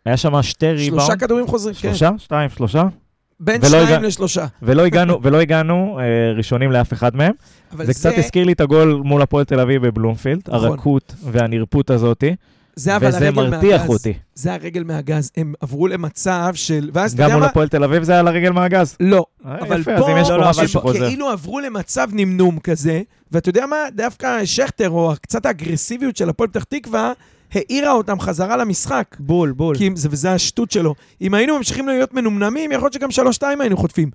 היה שם שתי ריבאונד. שלושה כדורים חוזרים, כן. שלושה? שתיים, שלושה? בין ולא שניים לשלושה. ולא הגענו, ולא הגענו אה, ראשונים לאף אחד מהם. אבל זה קצת הזכיר לי את הגול מול הפועל תל אביב בבלומפילד, נכון. הרכות והנרפות הזאתי, זה אבל וזה הרגל מרתיח מהגז. אותי. זה הרגל מהגז. הם עברו למצב של... ואז אתה גם יודע מול מה? הפועל תל אביב זה היה לרגל מהגז. לא. אה, אבל יפה, פה, אז אם יש לא, פה לא, משהו אבל שחוזר. כאילו עברו למצב נמנום כזה, ואתה יודע מה? דווקא שכטר, או קצת האגרסיביות של הפועל פתח תקווה, העירה אותם חזרה למשחק. בול, בול. כי זה, וזה השטות שלו. אם היינו ממשיכים להיות מנומנמים, יכול להיות שגם שלוש-שתיים היינו חוטפים.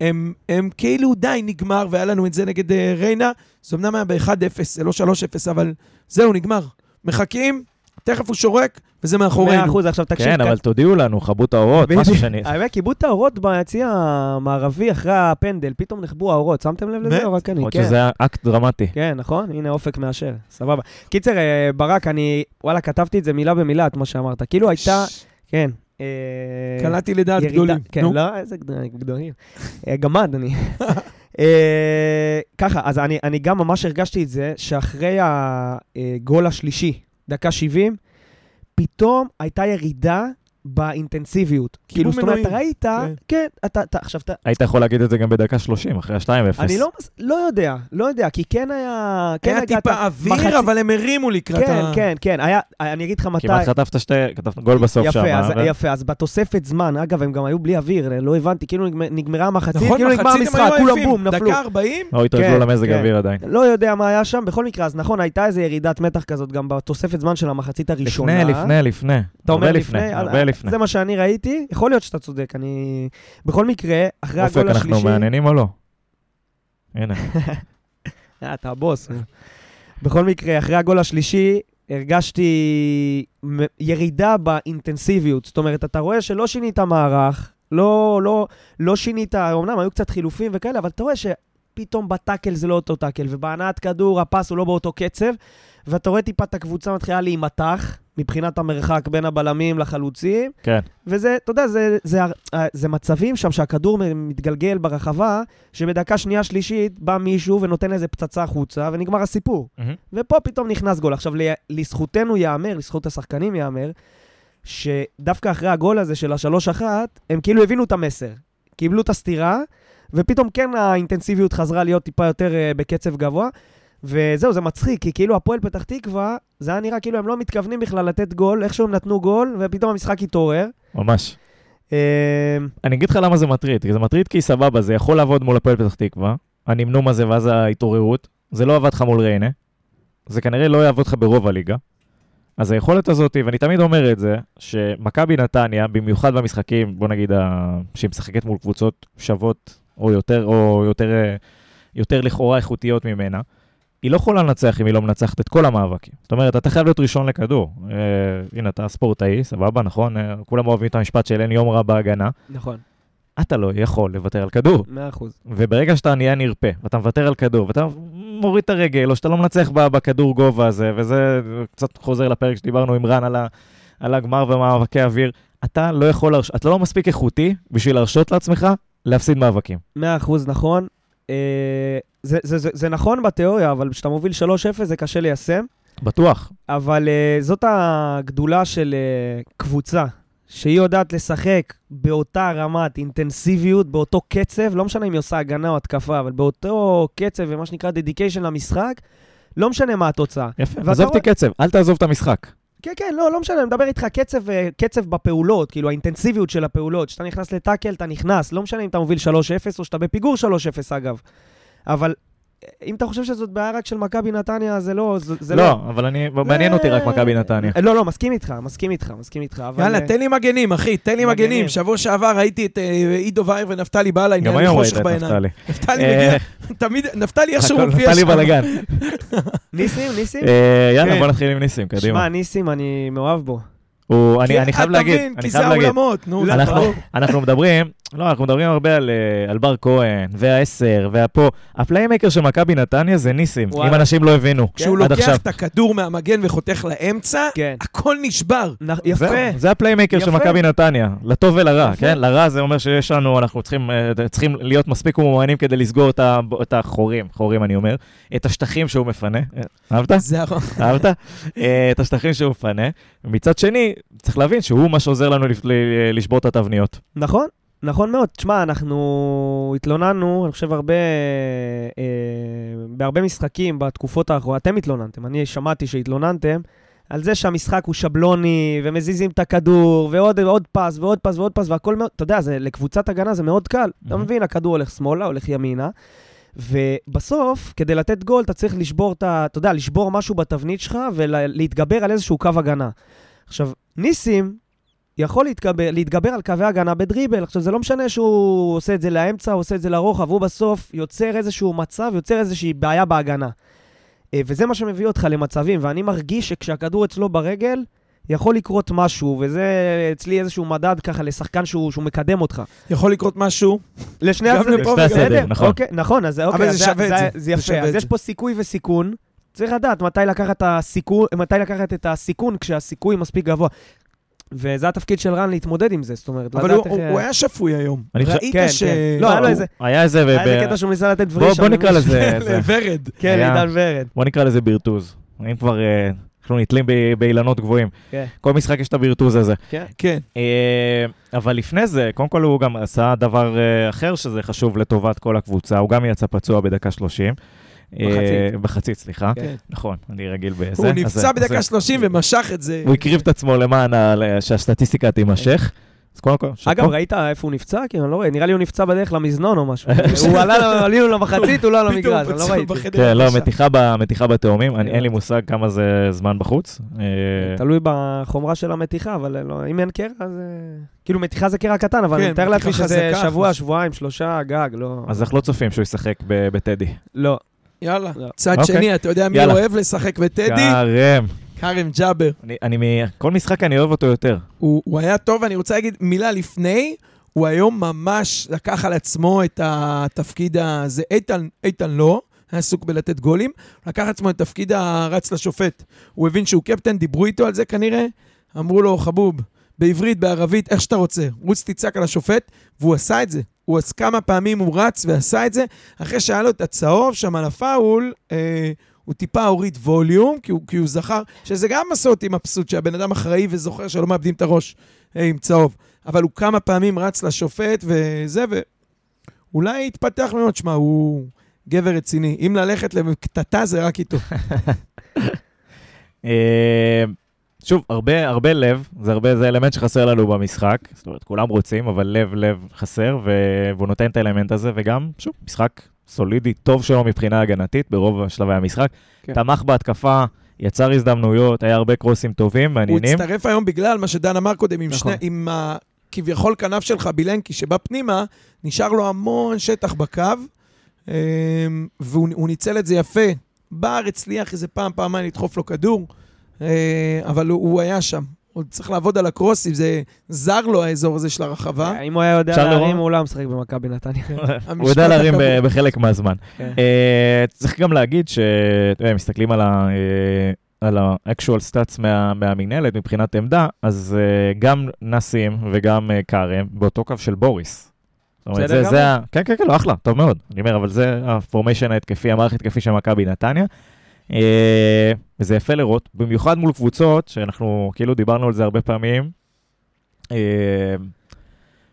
הם, הם כאילו, די, נגמר, והיה לנו את זה נגד אה, ריינה. זה אמנם היה ב-1-0, זה לא 3-0, אבל זהו, נגמר. מחכים, תכף הוא שורק, וזה מאה מאחורינו. אחוז, עכשיו תקשיב. כן, אבל תודיעו לנו, כבו את האורות. משהו שאני... האמת, כיבוד את האורות ביציע המערבי אחרי הפנדל, פתאום נחבו האורות, שמתם לב לזה? או רק אני? כן. שזה היה אקט דרמטי. כן, נכון? הנה אופק מאשר, סבבה. קיצר, אה, ברק, אני, וואלה, כתבתי את זה מילה במילה, את מה שאמרת. כאילו הייתה, כן. אה, קלעתי לדעת גדולים. כן. לא, איזה גד- גדולים. אה, גמד אני. ככה, אז אני, אני גם ממש הרגשתי את זה, שאחרי הגול השלישי, דקה 70, פתאום הייתה ירידה באינטנסיביות. כאילו, זאת אומרת, ראית, כן. כן, אתה, אתה, עכשיו, אתה, היית יכול להגיד את זה גם בדקה 30, אחרי ה-2-0. אני לא, לא יודע, לא יודע, כי כן היה... כן היה טיפה אוויר, אבל הם הרימו לקראת כן, ה... כן, כן, היה, אני אגיד לך מתי... כמעט חטפת שתי, כתבת גול בסוף שם. יפה, אז, ו- יפה, אז בתוספת זמן, אגב, הם גם היו בלי אוויר, לא הבנתי, כאילו נגמר- נגמרה המחצית, נכון, כאילו נגמר המשחק, כולם. בום, נפלו. דקה 40, לא התרגלו כן, למזג כן. האוויר עדיין. לא יודע מה היה שם, בכל מקרה, אז נכון, הייתה איזו ירידת מתח כזאת גם בתוספת זמן של המחצית הראשונה. לפני, לפני, לפני. אתה אומר לפני? הרבה אה, לפני. זה מה שאני ראיתי, יכול להיות שאתה צודק, אני... בכל מקרה, אחרי אופק, הגול אנחנו השלישי... מעניינים או לא? הנה. אתה הבוס. בכל מקרה, אחרי הגול השלישי, הרגשתי ירידה באינטנסיביות. זאת אומרת, אתה רואה שלא שינית מערך, לא, לא, לא שינית, אמנם היו קצת חילופים וכאלה, אבל אתה רואה שפתאום בטאקל זה לא אותו טאקל, ובהנעת כדור הפס הוא לא באותו קצב, ואתה רואה טיפה את הקבוצה מתחילה להימתח, מבחינת המרחק בין הבלמים לחלוצים, כן. וזה, אתה יודע, זה, זה, זה, זה מצבים שם שהכדור מתגלגל ברחבה, שבדקה שנייה שלישית בא מישהו ונותן איזה פצצה החוצה, ונגמר הסיפור. מהמם. ופה פתאום נכנס גול. עכשיו, ל- לזכותנו ייאמר, לזכות השחקנים ייאמר, שדווקא אחרי הגול הזה של השלוש אחת, הם כאילו הבינו את המסר. קיבלו את הסתירה, ופתאום כן האינטנסיביות חזרה להיות טיפה יותר uh, בקצב גבוה. וזהו, זה מצחיק, כי כאילו הפועל פתח תקווה, זה היה נראה כאילו הם לא מתכוונים בכלל לתת גול, איכשהו הם נתנו גול, ופתאום המשחק התעורר. ממש. אה, אני אגיד לך למה זה מטריד, כי זה מטריד כי סבבה, זה יכול לעבוד מול הפועל פתח תקווה, הנמנום הזה ואז ההתעוררות, זה לא עבד לך מול ריינה, זה כנראה לא יעבוד לך ברוב הליגה. אז היכולת הזאת, ואני תמיד אומר את זה, שמכבי נתניה, במיוחד במשחקים, בוא נגיד, שהיא משחקת מול קבוצות שוות, או יותר, או יותר, אה, יותר לכאורה איכותיות ממנה, היא לא יכולה לנצח אם היא לא מנצחת את כל המאבקים. זאת אומרת, אתה חייב להיות ראשון לכדור. אה, הנה, אתה ספורטאי, סבבה, נכון? אה, כולם אוהבים את המשפט של אין יום רע בהגנה. נכון, אתה לא יכול לוותר על כדור. מאה אחוז. וברגע שאתה נהיה נרפה, ואתה מוותר על כדור, ואתה מוריד את הרגל, או שאתה לא מנצח בכדור גובה הזה, וזה קצת חוזר לפרק שדיברנו עם רן על, ה, על הגמר ומאבקי אוויר, אתה לא יכול. אתה לא מספיק איכותי בשביל להרשות לעצמך להפסיד מאבקים. מאה אחוז נכון. אה, זה, זה, זה, זה נכון בתיאוריה, אבל כשאתה מוביל 3-0 זה קשה ליישם. בטוח. אבל uh, זאת הגדולה של uh, קבוצה, שהיא יודעת לשחק באותה רמת אינטנסיביות, באותו קצב, לא משנה אם היא עושה הגנה או התקפה, אבל באותו קצב ומה שנקרא דדיקיישן למשחק, לא משנה מה התוצאה. יפה, עזוב אותי רואה- קצב, אל תעזוב את המשחק. כן, כן, לא, לא משנה, אני מדבר איתך קצב, אה, קצב בפעולות, כאילו האינטנסיביות של הפעולות. כשאתה נכנס לטאקל, אתה נכנס, לא משנה אם אתה מוביל 3-0 או שאתה בפיגור 3-0 אגב. אבל אם אתה חושב שזאת בעיה רק של מכבי נתניה, זה לא... זה, זה לא, אבל אני, מעניין אותי רק מכבי נתניה. אה, לא, לא, מסכים איתך, מסכים איתך, מסכים איתך. אבל, יאללה, אה, תן לי מגנים, אחי, תן לי מגנים. מגנים. שבוע שעבר ראיתי את אה, עידו וייר ונפתלי בא אליי, גם היום ראית את. נפתלי. נפתלי מגיע, תמיד, נפתלי איכשהו מופיע נפתלי שם. בלאגן. ניסים, ניסים? יאללה, כן. בוא נתחיל עם ניסים, שמע, קדימה. ניסים, אני מאוהב בו. הוא- אני חייב להגיד, אני זה חייב להגיד. זה. אנחנו מדברים, לא, אנחנו מדברים הרבה על, אה, על בר כהן, והעשר, והפה. ה playmaker של מכבי נתניה זה ניסים, וואלה. אם אנשים לא הבינו כשהוא עד לוקח עכשיו. את הכדור מהמגן וחותך לאמצע, כן. הכל נשבר. נ- יפה. זהו, זה ה playmaker של יפה. מכבי נתניה, לטוב ולרע, יפה. כן? לרע זה אומר שיש לנו, אנחנו צריכים, אה, צריכים להיות מספיק מאומנים כדי לסגור את, ה, את החורים, חורים אני אומר, את השטחים שהוא מפנה. אה, אהבת? זה ה- אהבת? אה, את השטחים שהוא מפנה. ומצד שני, צריך להבין שהוא מה שעוזר לנו לשבור את התבניות. נכון, נכון מאוד. תשמע, אנחנו התלוננו, אני חושב, הרבה, אה, בהרבה משחקים בתקופות האחרונות, אתם התלוננתם, אני שמעתי שהתלוננתם, על זה שהמשחק הוא שבלוני, ומזיזים את הכדור, ועוד ועוד פס, ועוד פס, ועוד פס, והכל מאוד, אתה יודע, זה, לקבוצת הגנה זה מאוד קל. אתה מהמם. מבין, הכדור הולך שמאלה, הולך ימינה, ובסוף, כדי לתת גול, אתה צריך לשבור את ה... אתה יודע, לשבור משהו בתבנית שלך ולהתגבר על איזשהו קו הגנה. עכשיו, ניסים יכול להתגבר, להתגבר על קווי הגנה בדריבל. עכשיו, זה לא משנה שהוא עושה את זה לאמצע, הוא עושה את זה לרוחב, הוא בסוף יוצר איזשהו מצב, יוצר איזושהי בעיה בהגנה. אה, וזה מה שמביא אותך למצבים, ואני מרגיש שכשהכדור אצלו ברגל, יכול לקרות משהו, וזה אצלי איזשהו מדד ככה לשחקן שהוא, שהוא מקדם אותך. יכול לקרות משהו. לשני הצדדים. בסדר? נכון. אוקיי, נכון, אז אוקיי, אבל זה שווה את זה. זה זה יפה. שווה אז את יש זה. פה סיכוי וסיכון. צריך לדעת מתי לקחת, את הסיכון, מתי לקחת את הסיכון כשהסיכוי מספיק גבוה. וזה התפקיד של רן להתמודד עם זה, זאת אומרת, אבל לדעת הוא איך... הוא היה שפוי היום. ראית כן, ש... כן. לא, היה לו איזה- היה איזה... היה איזה קטע שהוא ניסה לתת וריש. בוא נקרא לזה... זה- לוורד. כן, עידן ורד. בוא נקרא לזה בירטוז. אם כבר אה, אנחנו נתלים ב- באילנות גבוהים. כן. כל משחק יש את הבירטוז הזה. כן. כן. אה, אבל לפני זה, קודם כל הוא גם עשה דבר אה, אחר שזה חשוב לטובת כל הקבוצה. הוא גם יצא פצוע בדקה 30. אה, מחצית. בחצית, סליחה. כן. נכון, אני רגיל בזה. הוא נפצע בדקה זה- 30 ומשך את זה. הוא הקריב את עצמו למען שהסטטיסטיקה תימשך. אז קודם כל, שאפו. אגב, ראית איפה הוא נפצע? כי אני לא רואה, נראה לי הוא נפצע בדרך למזנון או משהו. הוא עלה, עלינו למחצית, הוא לא על המגרש, אני לא ראיתי. כן, לא. מתיחה בתאומים, אני- כן. אין לי מושג כמה זה זמן בחוץ. אה, תלוי בחומרה של המתיחה, אבל לא, אם אין קרע, אז... אה, כאילו, מתיחה זה קרע קטן, אבל כן, אני מתאר לעצמי שזה שבוע. שבועיים, שלושה, גג, לא... אז אנחנו לא צופים שהוא ישחק ב- בטדי. לא. יאללה. לא. צד אוקיי. שני, אתה יודע מי. אוהב לשחק בטדי? כרם. כרם ג'אבר. אני- אני, מ- כל משחק אני אוהב אותו יותר. הוא, היה טוב, ואני רוצה להגיד מילה לפני, הוא היום ממש לקח על עצמו את התפקיד הזה. איתן, איתן לא, היה עסוק בלתת גולים, לקח על עצמו את תפקיד הרץ לשופט. הוא הבין שהוא קפטן, דיברו איתו על זה כנראה, אמרו לו, חבוב, בעברית, בערבית, איך שאתה רוצה, רוץ תצעק על השופט, והוא עשה את זה. הוא עש כמה פעמים, הוא רץ ועשה את זה, אחרי שהיה לו את הצהוב שם על הפאול, אה, הוא טיפה הוריד ווליום, כי הוא, כי הוא זכר, שזה גם עשה אותי מבסוט, שהבן אדם אחראי וזוכר שלא מאבדים את הראש אה, עם צהוב. אבל הוא כמה פעמים רץ לשופט וזה, ואולי יתפתח ממנו, תשמע, הוא גבר רציני. אם ללכת לקטטה זה רק איתו. אה, שוב, הרבה, הרבה לב, זה הרבה, זה אלמנט שחסר לנו במשחק. זאת אומרת, כולם רוצים, אבל לב, לב חסר, ו- והוא נותן את האלמנט הזה, וגם, שוב, משחק סולידי, טוב שלו מבחינה הגנתית ברוב שלבי המשחק. כן. תמך בהתקפה, יצר הזדמנויות, היה הרבה קרוסים טובים, הוא מעניינים. הצטרף היום בגלל מה שדן אמר קודם, עם, נכון. שני, עם הכביכול כנף שלך, בילנקי, שבא פנימה, נשאר לו המון שטח בקו, אמ, והוא הוא ניצל את זה יפה. בער הצליח איזה פעם, פעמיים לדחוף לו כדור, אה, אבל הוא, הוא היה שם. עוד צריך לעבוד על הקרוסים, זה זר לו האזור הזה של הרחבה. אם הוא היה יודע להרים? הוא לא משחק במכבי נתניה. הוא יודע להרים. ב- בחלק מהזמן. כן. אה, צריך גם להגיד שאתם מסתכלים על ה... אה, על ה-actual stats מה, מהמינהלת מבחינת עמדה, אז uh, גם נסים וגם uh, כרם באותו קו של בוריס. זאת אומרת, זה, זה. ה... כן, כן, כן, לא, אחלה, טוב מאוד. אני אומר, אבל זה הפורמיישן ההתקפי, המערכת ההתקפי של מכבי נתניה. Uh, וזה יפה לראות, במיוחד מול קבוצות, שאנחנו כאילו דיברנו על זה הרבה פעמים, uh,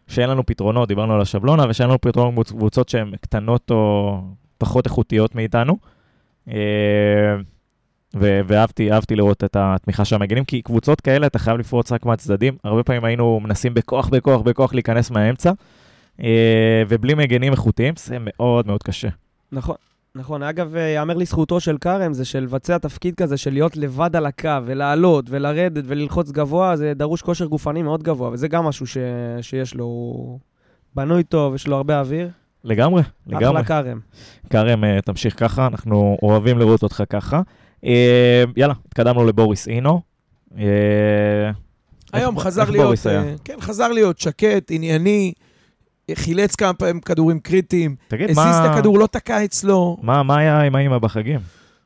שאין לנו פתרונות, דיברנו על השבלונה, ושאין לנו פתרונות מול קבוצות שהן קטנות או פחות איכותיות מאיתנו. אה, ואהבתי אהבתי לראות את התמיכה של המגנים, כי קבוצות כאלה אתה חייב לפרוץ רק מהצדדים. הרבה פעמים היינו מנסים בכוח, בכוח, בכוח להיכנס מהאמצע, אה, ובלי מגנים איכותיים זה מאוד מאוד קשה. נכון. נכון, אגב, אה, יאמר לזכותו של כרם, זה של לבצע תפקיד כזה של להיות לבד על הקו, ולעלות, ולרדת, וללחוץ גבוה, זה דרוש כושר גופני מאוד גבוה, וזה גם משהו ש... שיש לו, הוא בנוי טוב, יש לו הרבה אוויר. לגמרי, לגמרי. אחלה כרם. כרם, אה, תמשיך ככה, אנחנו אוהבים לראות אותך ככה. אה, יאללה, התקדמנו לבוריס אינו. היום איך- חזר איך להיות, בוריס היה? כן, חזר להיות שקט, ענייני, חילץ כמה פעמים כדורים קריטיים, תגיד, הזיז מה- את הכדור, לא תקע אצלו, מה מה היה עם האמא בחגים?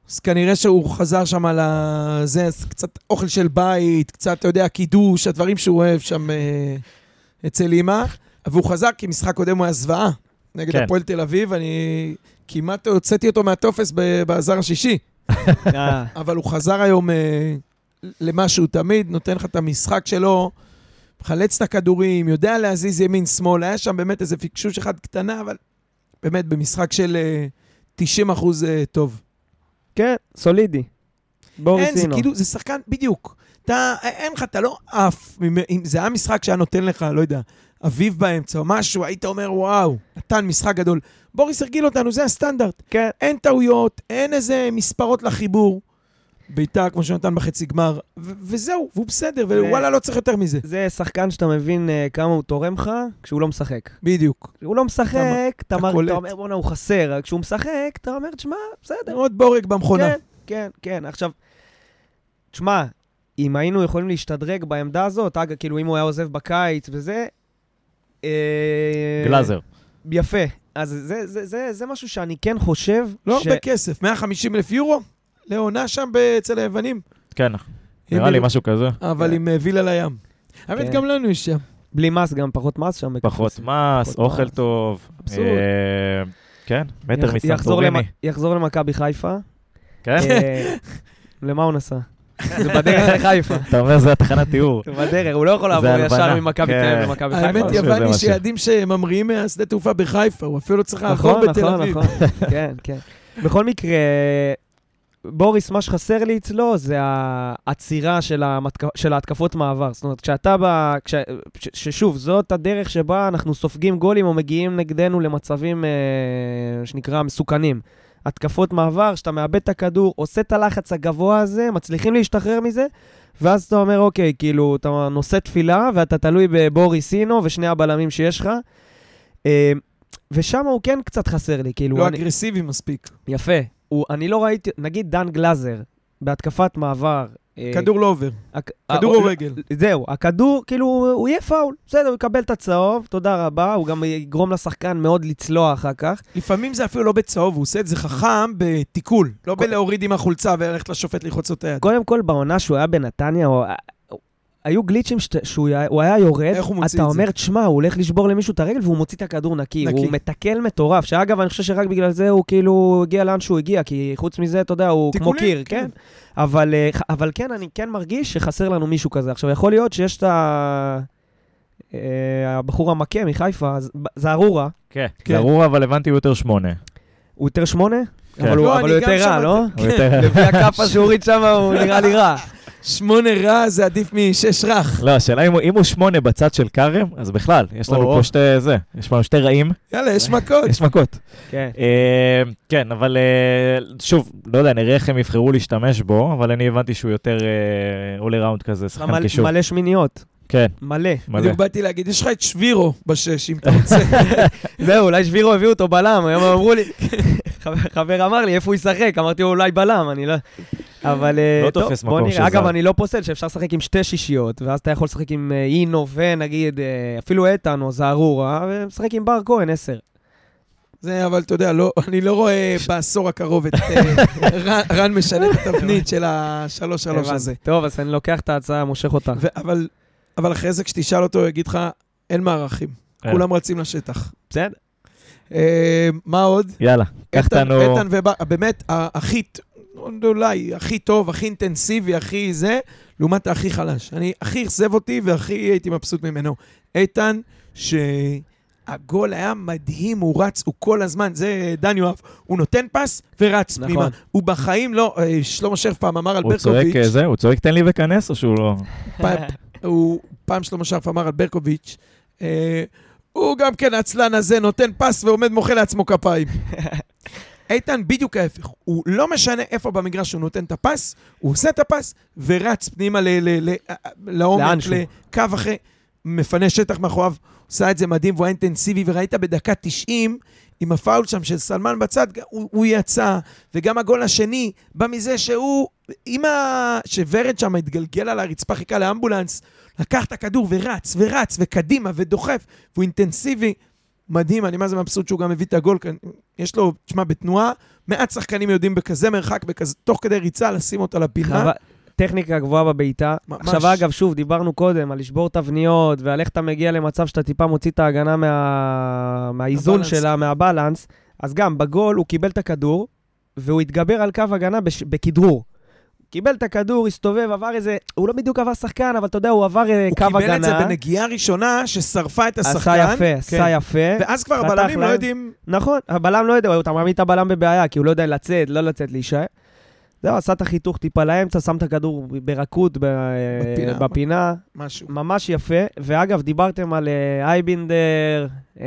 אז כנראה שהוא חזר שם על ה... זה, קצת אוכל של בית, קצת, אתה יודע, קידוש, הדברים שהוא אוהב שם אה, אצל אימא. והוא חזר כי משחק קודם הוא היה זוועה. נגד כן. הפועל תל אביב, אני כמעט הוצאתי אותו מהטופס ב- בעזר השישי. אבל הוא חזר היום אה, למה שהוא תמיד, נותן לך את המשחק שלו, מחלץ את הכדורים, יודע להזיז ימין-שמאל. היה שם באמת איזה פיקשוש אחד קטנה, אבל באמת במשחק של אה, 90 אחוז אה, טוב. כן, סולידי. בוריס אין, זה. כאילו, זה שחקן, בדיוק. אתה, אין לך, אתה לא עף. אם זה היה משחק שהיה נותן לך, לא יודע, אביב באמצע או משהו, היית אומר, וואו, נתן משחק גדול. בוריס הרגיל אותנו, זה הסטנדרט. כן, אין טעויות, אין איזה מספרות לחיבור. בעיטה, כמו שהוא נתן בחצי גמר, ו- וזהו, והוא בסדר, ווואלה, לא צריך יותר מזה. זה שחקן שאתה מבין אה, כמה הוא תורם לך כשהוא לא משחק. בדיוק. כשהוא לא משחק, אתה אתה. אתה אומר, בואנה, הוא חסר. כשהוא משחק, אתה אומר, תשמע, בסדר. עוד בורג במכונה. כן, כן, כן. עכשיו, תשמע, אם היינו יכולים להשתדרג בעמדה הזאת, אגב, כאילו, אם הוא היה עוזב בקיץ וזה... אה, גלאזר. יפה. אז זה, זה, זה, זה משהו שאני כן חושב... לא ש... הרבה כסף, 150 אלף יורו לעונה שם אצל היוונים. כן, נראה לי משהו כזה. אבל כן. עם אה, וילה לים. האמת, כן. גם לנו יש שם. בלי מס, גם פחות מס שם. פחות בקפריסין. מס, אוכל. טוב. אבסורד. אה, כן, מטר מסנטוריני. יחזור למכבי חיפה. כן? אה, למה הוא נסע? זה בדרך לחיפה. אתה אומר זה התחנת תיאור. זה בדרך, הוא לא יכול לעבור ישר. ממכבי כן. תל אביב למכבי חיפה. האמת, משהו. ילדים שממריאים מהשדה תעופה בחיפה, הוא אפילו צריך לעבור נכון, בתל נכון, אביב. נכון. כן, כן. בכל מקרה, בוריס, מה שחסר לי אצלו זה העצירה של, המתק... של ההתקפות מעבר. זאת אומרת, כשאתה ב... כש... ש... ששוב, זאת הדרך שבה אנחנו סופגים גולים או מגיעים נגדנו למצבים, אה, שנקרא, מסוכנים. התקפות מעבר, שאתה מאבד את הכדור, עושה את הלחץ הגבוה הזה, מצליחים להשתחרר מזה, ואז אתה אומר, אוקיי, כאילו, אתה נושא תפילה, ואתה תלוי בבוריס אינו ושני הבלמים שיש לך. אה, ושם הוא כן קצת חסר לי, כאילו... לא אני... אגרסיבי מספיק. יפה. הוא, אני לא ראיתי, נגיד דן גלאזר, בהתקפת מעבר. אה, כדור לא עובר. כדור אה, או רגל. זהו, הכדור, כאילו, הוא- יהיה פאול. בסדר, הוא יקבל את הצהוב, תודה רבה. הוא גם יגרום לשחקן מאוד לצלוע אחר כך. לפעמים זה אפילו לא בצהוב, הוא עושה את זה חכם בתיקול. לא בלהוריד עם החולצה וללכת לשופט ללחוץ לו את היד. קודם כל, בעונה שהוא היה בנתניה, היו גליצ'ים שת- שהוא היה- הוא היה יורד, איך הוא מוציא אתה את זה? אומר, תשמע, הוא הולך לשבור למישהו את הרגל והוא מוציא את הכדור נקי. נקי. הוא מתקל מטורף, שאגב, אני חושב שרק בגלל זה הוא כאילו הגיע לאן שהוא הגיע, כי חוץ מזה, אתה יודע, הוא כמו תיקולים, קיר, כן. כן? אבל, אה, אבל כן, אני כן מרגיש שחסר לנו מישהו כזה. עכשיו, יכול להיות שיש את ה... אה, הבחור המכה מחיפה, זה ארורה, כן, כן. זה ארור, אבל הבנתי הוא יותר שמונה. הוא יותר שמונה? כן. אבל הוא לא, יותר רע. לא? לפי הכאפה שהוא הוריד שם, הוא נראה לי רע. שמונה רע זה עדיף משש רך. לא, השאלה אם הוא- אם הוא שמונה בצד של כרם, אז בכלל, יש לנו או. פה שתי זה, יש לנו שתי רעים, יאללה, יש מכות. יש מכות. כן. אה, כן, אבל אה, שוב, לא יודע, נראה איך הם יבחרו להשתמש בו, אבל אני הבנתי שהוא יותר אול ראונד כזה, שחקן קישור. מלא שמיניות, כן, מלא. מלא. בדיוק באתי להגיד, יש לך את שבירו בשש, אם אתה רוצה. זהו, אולי שבירו הביאו אותו בלם, היום אמרו לי, חבר- חבר אמר לי, איפה הוא ישחק? אמרתי לו, אולי בלם, אני לא... אבל אה, לא טוב, תופס בוא מקום נראה. אגב. אני לא פוסל שאפשר לשחק עם שתי שישיות, ואז אתה יכול לשחק עם אה, אינו ונגיד, אה, אפילו איתן או זערורה, ומשחק עם בר כהן, עשר. זה, אבל אתה יודע, לא, אני לא רואה בעשור הקרוב את רן- רן משנה את התבנית של השלוש שלוש הבנתי. הזה. טוב, אז אני לוקח את ההצעה, מושך אותה. ו- אבל- אבל אחרי זה, כשתשאל אותו, הוא יגיד לך, אין מערכים. כולם רצים לשטח. בסדר? מה עוד? יאללה, קח אותנו... איתן ובר, באמת, ה- הכי, ט- אולי, הכי טוב, הכי אינטנסיבי, הכי זה, לעומת הכי חלש. אני, הכי אכזב אותי והכי הייתי מבסוט ממנו. איתן, שהגול היה מדהים, הוא רץ, הוא כל הזמן, זה דן יואב, הוא נותן פס ורץ נכון. פנימה. הוא בחיים לא, אה, שלמה שרף פעם אמר על הוא צועק ברקוביץ', אה, זה, הוא צועק תן לי וכנס או שהוא לא... פעם, הוא, פעם שלמה שרף אמר על ברקוביץ', אה, הוא גם כן עצלן הזה, נותן פס ועומד מוחא לעצמו כפיים. איתן בדיוק ההפך, הוא לא משנה איפה במגרש הוא נותן את הפס, הוא עושה את הפס ורץ פנימה ל- ל- לעומק. לקו אחרי, מפנה שטח מאחוריו, עושה את זה מדהים והוא היה אינטנסיבי, וראית בדקה 90, עם הפאול שם של סלמן בצד, הוא, הוא יצא, וגם הגול השני בא מזה שהוא, עם ה... שוורד שם התגלגל על הרצפה, חיכה לאמבולנס, לקח את הכדור ורץ ורץ וקדימה ודוחף, והוא אינטנסיבי. מדהים, אני מה זה מבסוט שהוא גם הביא את הגול. יש לו, תשמע, בתנועה, מעט שחקנים יודעים בכזה מרחק, בכזה, תוך כדי ריצה, לשים אותה לפינה. טכניקה גבוהה בבעיטה. עכשיו, אגב, שוב, דיברנו קודם על לשבור תבניות, ועל איך אתה מגיע למצב שאתה טיפה מוציא את ההגנה מה... מהאיזון הבלנס. שלה, מהבלנס. אז גם, בגול הוא קיבל את הכדור, והוא התגבר על קו הגנה בש... בכדרור. קיבל את הכדור, הסתובב, עבר איזה... הוא לא בדיוק עבר שחקן, אבל אתה יודע, הוא עבר אה, הוא קו הגנה. קיבל את זה בנגיעה ראשונה ששרפה את השחקן. עשה יפה, עשה כן. יפה. ואז כבר הבלמים לא. יודעים... נכון, הבלם לא יודע, אתה מעמיד את הבלם בבעיה, כי הוא לא יודע לצאת, לא לצאת, להישאר. זהו, עשה את החיתוך טיפה לאמצע, שם את הכדור ברכות ב- בפינה. בפינה. משהו. ממש יפה. ואגב, דיברתם על אה, אייבינדר, אה,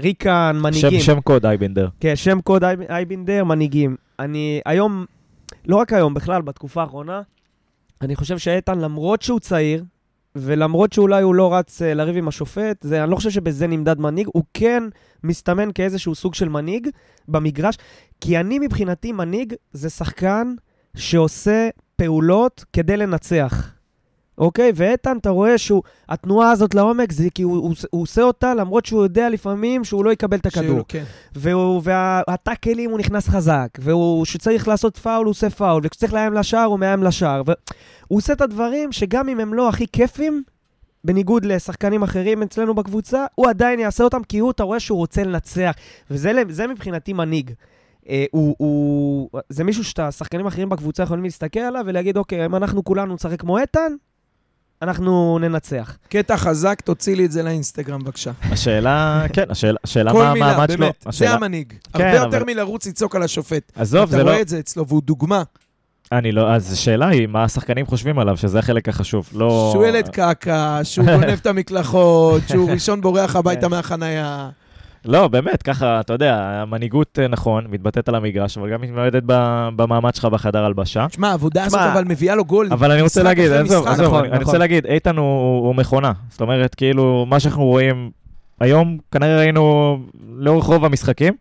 ריקן, מנהיגים. שם, שם קוד אייבנדר. כן, שם קוד אייב- אייבינדר, מנהיגים. אני היום, לא רק היום, בכלל, בתקופה האחרונה, אני חושב שאיתן, למרות שהוא צעיר, ולמרות שאולי הוא לא רץ אה, לריב עם השופט, זה, אני לא חושב שבזה נמדד מנהיג, הוא כן מסתמן כאיזשהו סוג של מנהיג במגרש, כי אני מבחינתי מנהיג זה שחקן שעושה פעולות כדי לנצח. אוקיי? ואיתן, אתה רואה שהוא, התנועה הזאת לעומק, זה כי הוא, הוא, הוא עושה אותה למרות שהוא יודע לפעמים שהוא לא יקבל את הכדור. כן. והטאקלים הוא נכנס חזק, והוא, כשצריך לעשות פאול הוא עושה פאול, וכשצריך לאיים לשער הוא מאיים לשער. והוא עושה את הדברים שגם אם הם לא הכי כיפים, בניגוד לשחקנים אחרים אצלנו בקבוצה, הוא עדיין יעשה אותם כי הוא, אתה רואה שהוא רוצה לנצח. וזה זה מבחינתי מנהיג. אה, הוא, הוא, זה מישהו שהשחקנים אחרים בקבוצה יכולים להסתכל עליו ולהגיד, אוקיי, אם אנחנו כולנו נשחק כמו איתן, אנחנו ננצח. קטע חזק, תוציא לי את זה לאינסטגרם, בבקשה. השאלה, כן, השאלה, השאלה כל מה מילה, המעמד שלו. באמת. זה השאלה- המנהיג. כן, הרבה אבל- יותר מלרוץ לצעוק על השופט. עזוב, זה אתה לא... רואה את זה אצלו, והוא דוגמה. אני לא... אז השאלה היא, מה השחקנים חושבים עליו, שזה החלק החשוב. לא... שהוא ילד קקה, שהוא גונב את המקלחות, שהוא ראשון בורח הביתה מהחנייה. לא, באמת, ככה, אתה יודע, המנהיגות, אה, נכון, מתבטאת על המגרש, אבל גם מתמודדת ב- במעמד שלך בחדר הלבשה. תשמע, העבודה הזאת אבל מביאה לו גול. אבל אני רוצה להגיד, עזוב. עזוב, נכון, אני אני נכון. רוצה להגיד, איתן הוא הוא מכונה. זאת אומרת, כאילו, מה שאנחנו רואים היום, כנראה ראינו לאורך רוב המשחקים,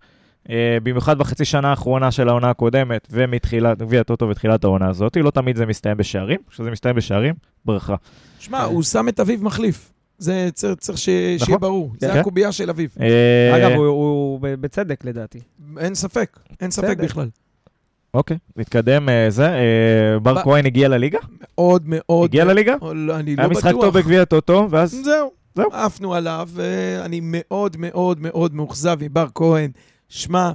אה, במיוחד בחצי שנה האחרונה של העונה הקודמת, ומתחילת, גביע הטוטו ותחילת העונה הזאת, לא תמיד זה מסתיים בשערים, כשזה מסתיים בשערים, ברכה. שמע, הוא שם את אביו מחליף. זה צריך- צריך ש- שיהיה נכון. ברור. זה כן. הקובייה של אביו. אה, אגב, הוא- בצדק לדעתי. אין ספק, אין ספק. בכלל. אוקיי, נתקדם, אה, זה, אה, בר כהן הגיע לליגה? מאוד מאוד... הגיע לליגה? לא, אני לא היה בטוח. משחק טוב בגביע הטוטו, ואז... זהו, זהו. עפנו עליו, ואני מאוד מאוד מאוד מאוכזב מבר כהן. שמע,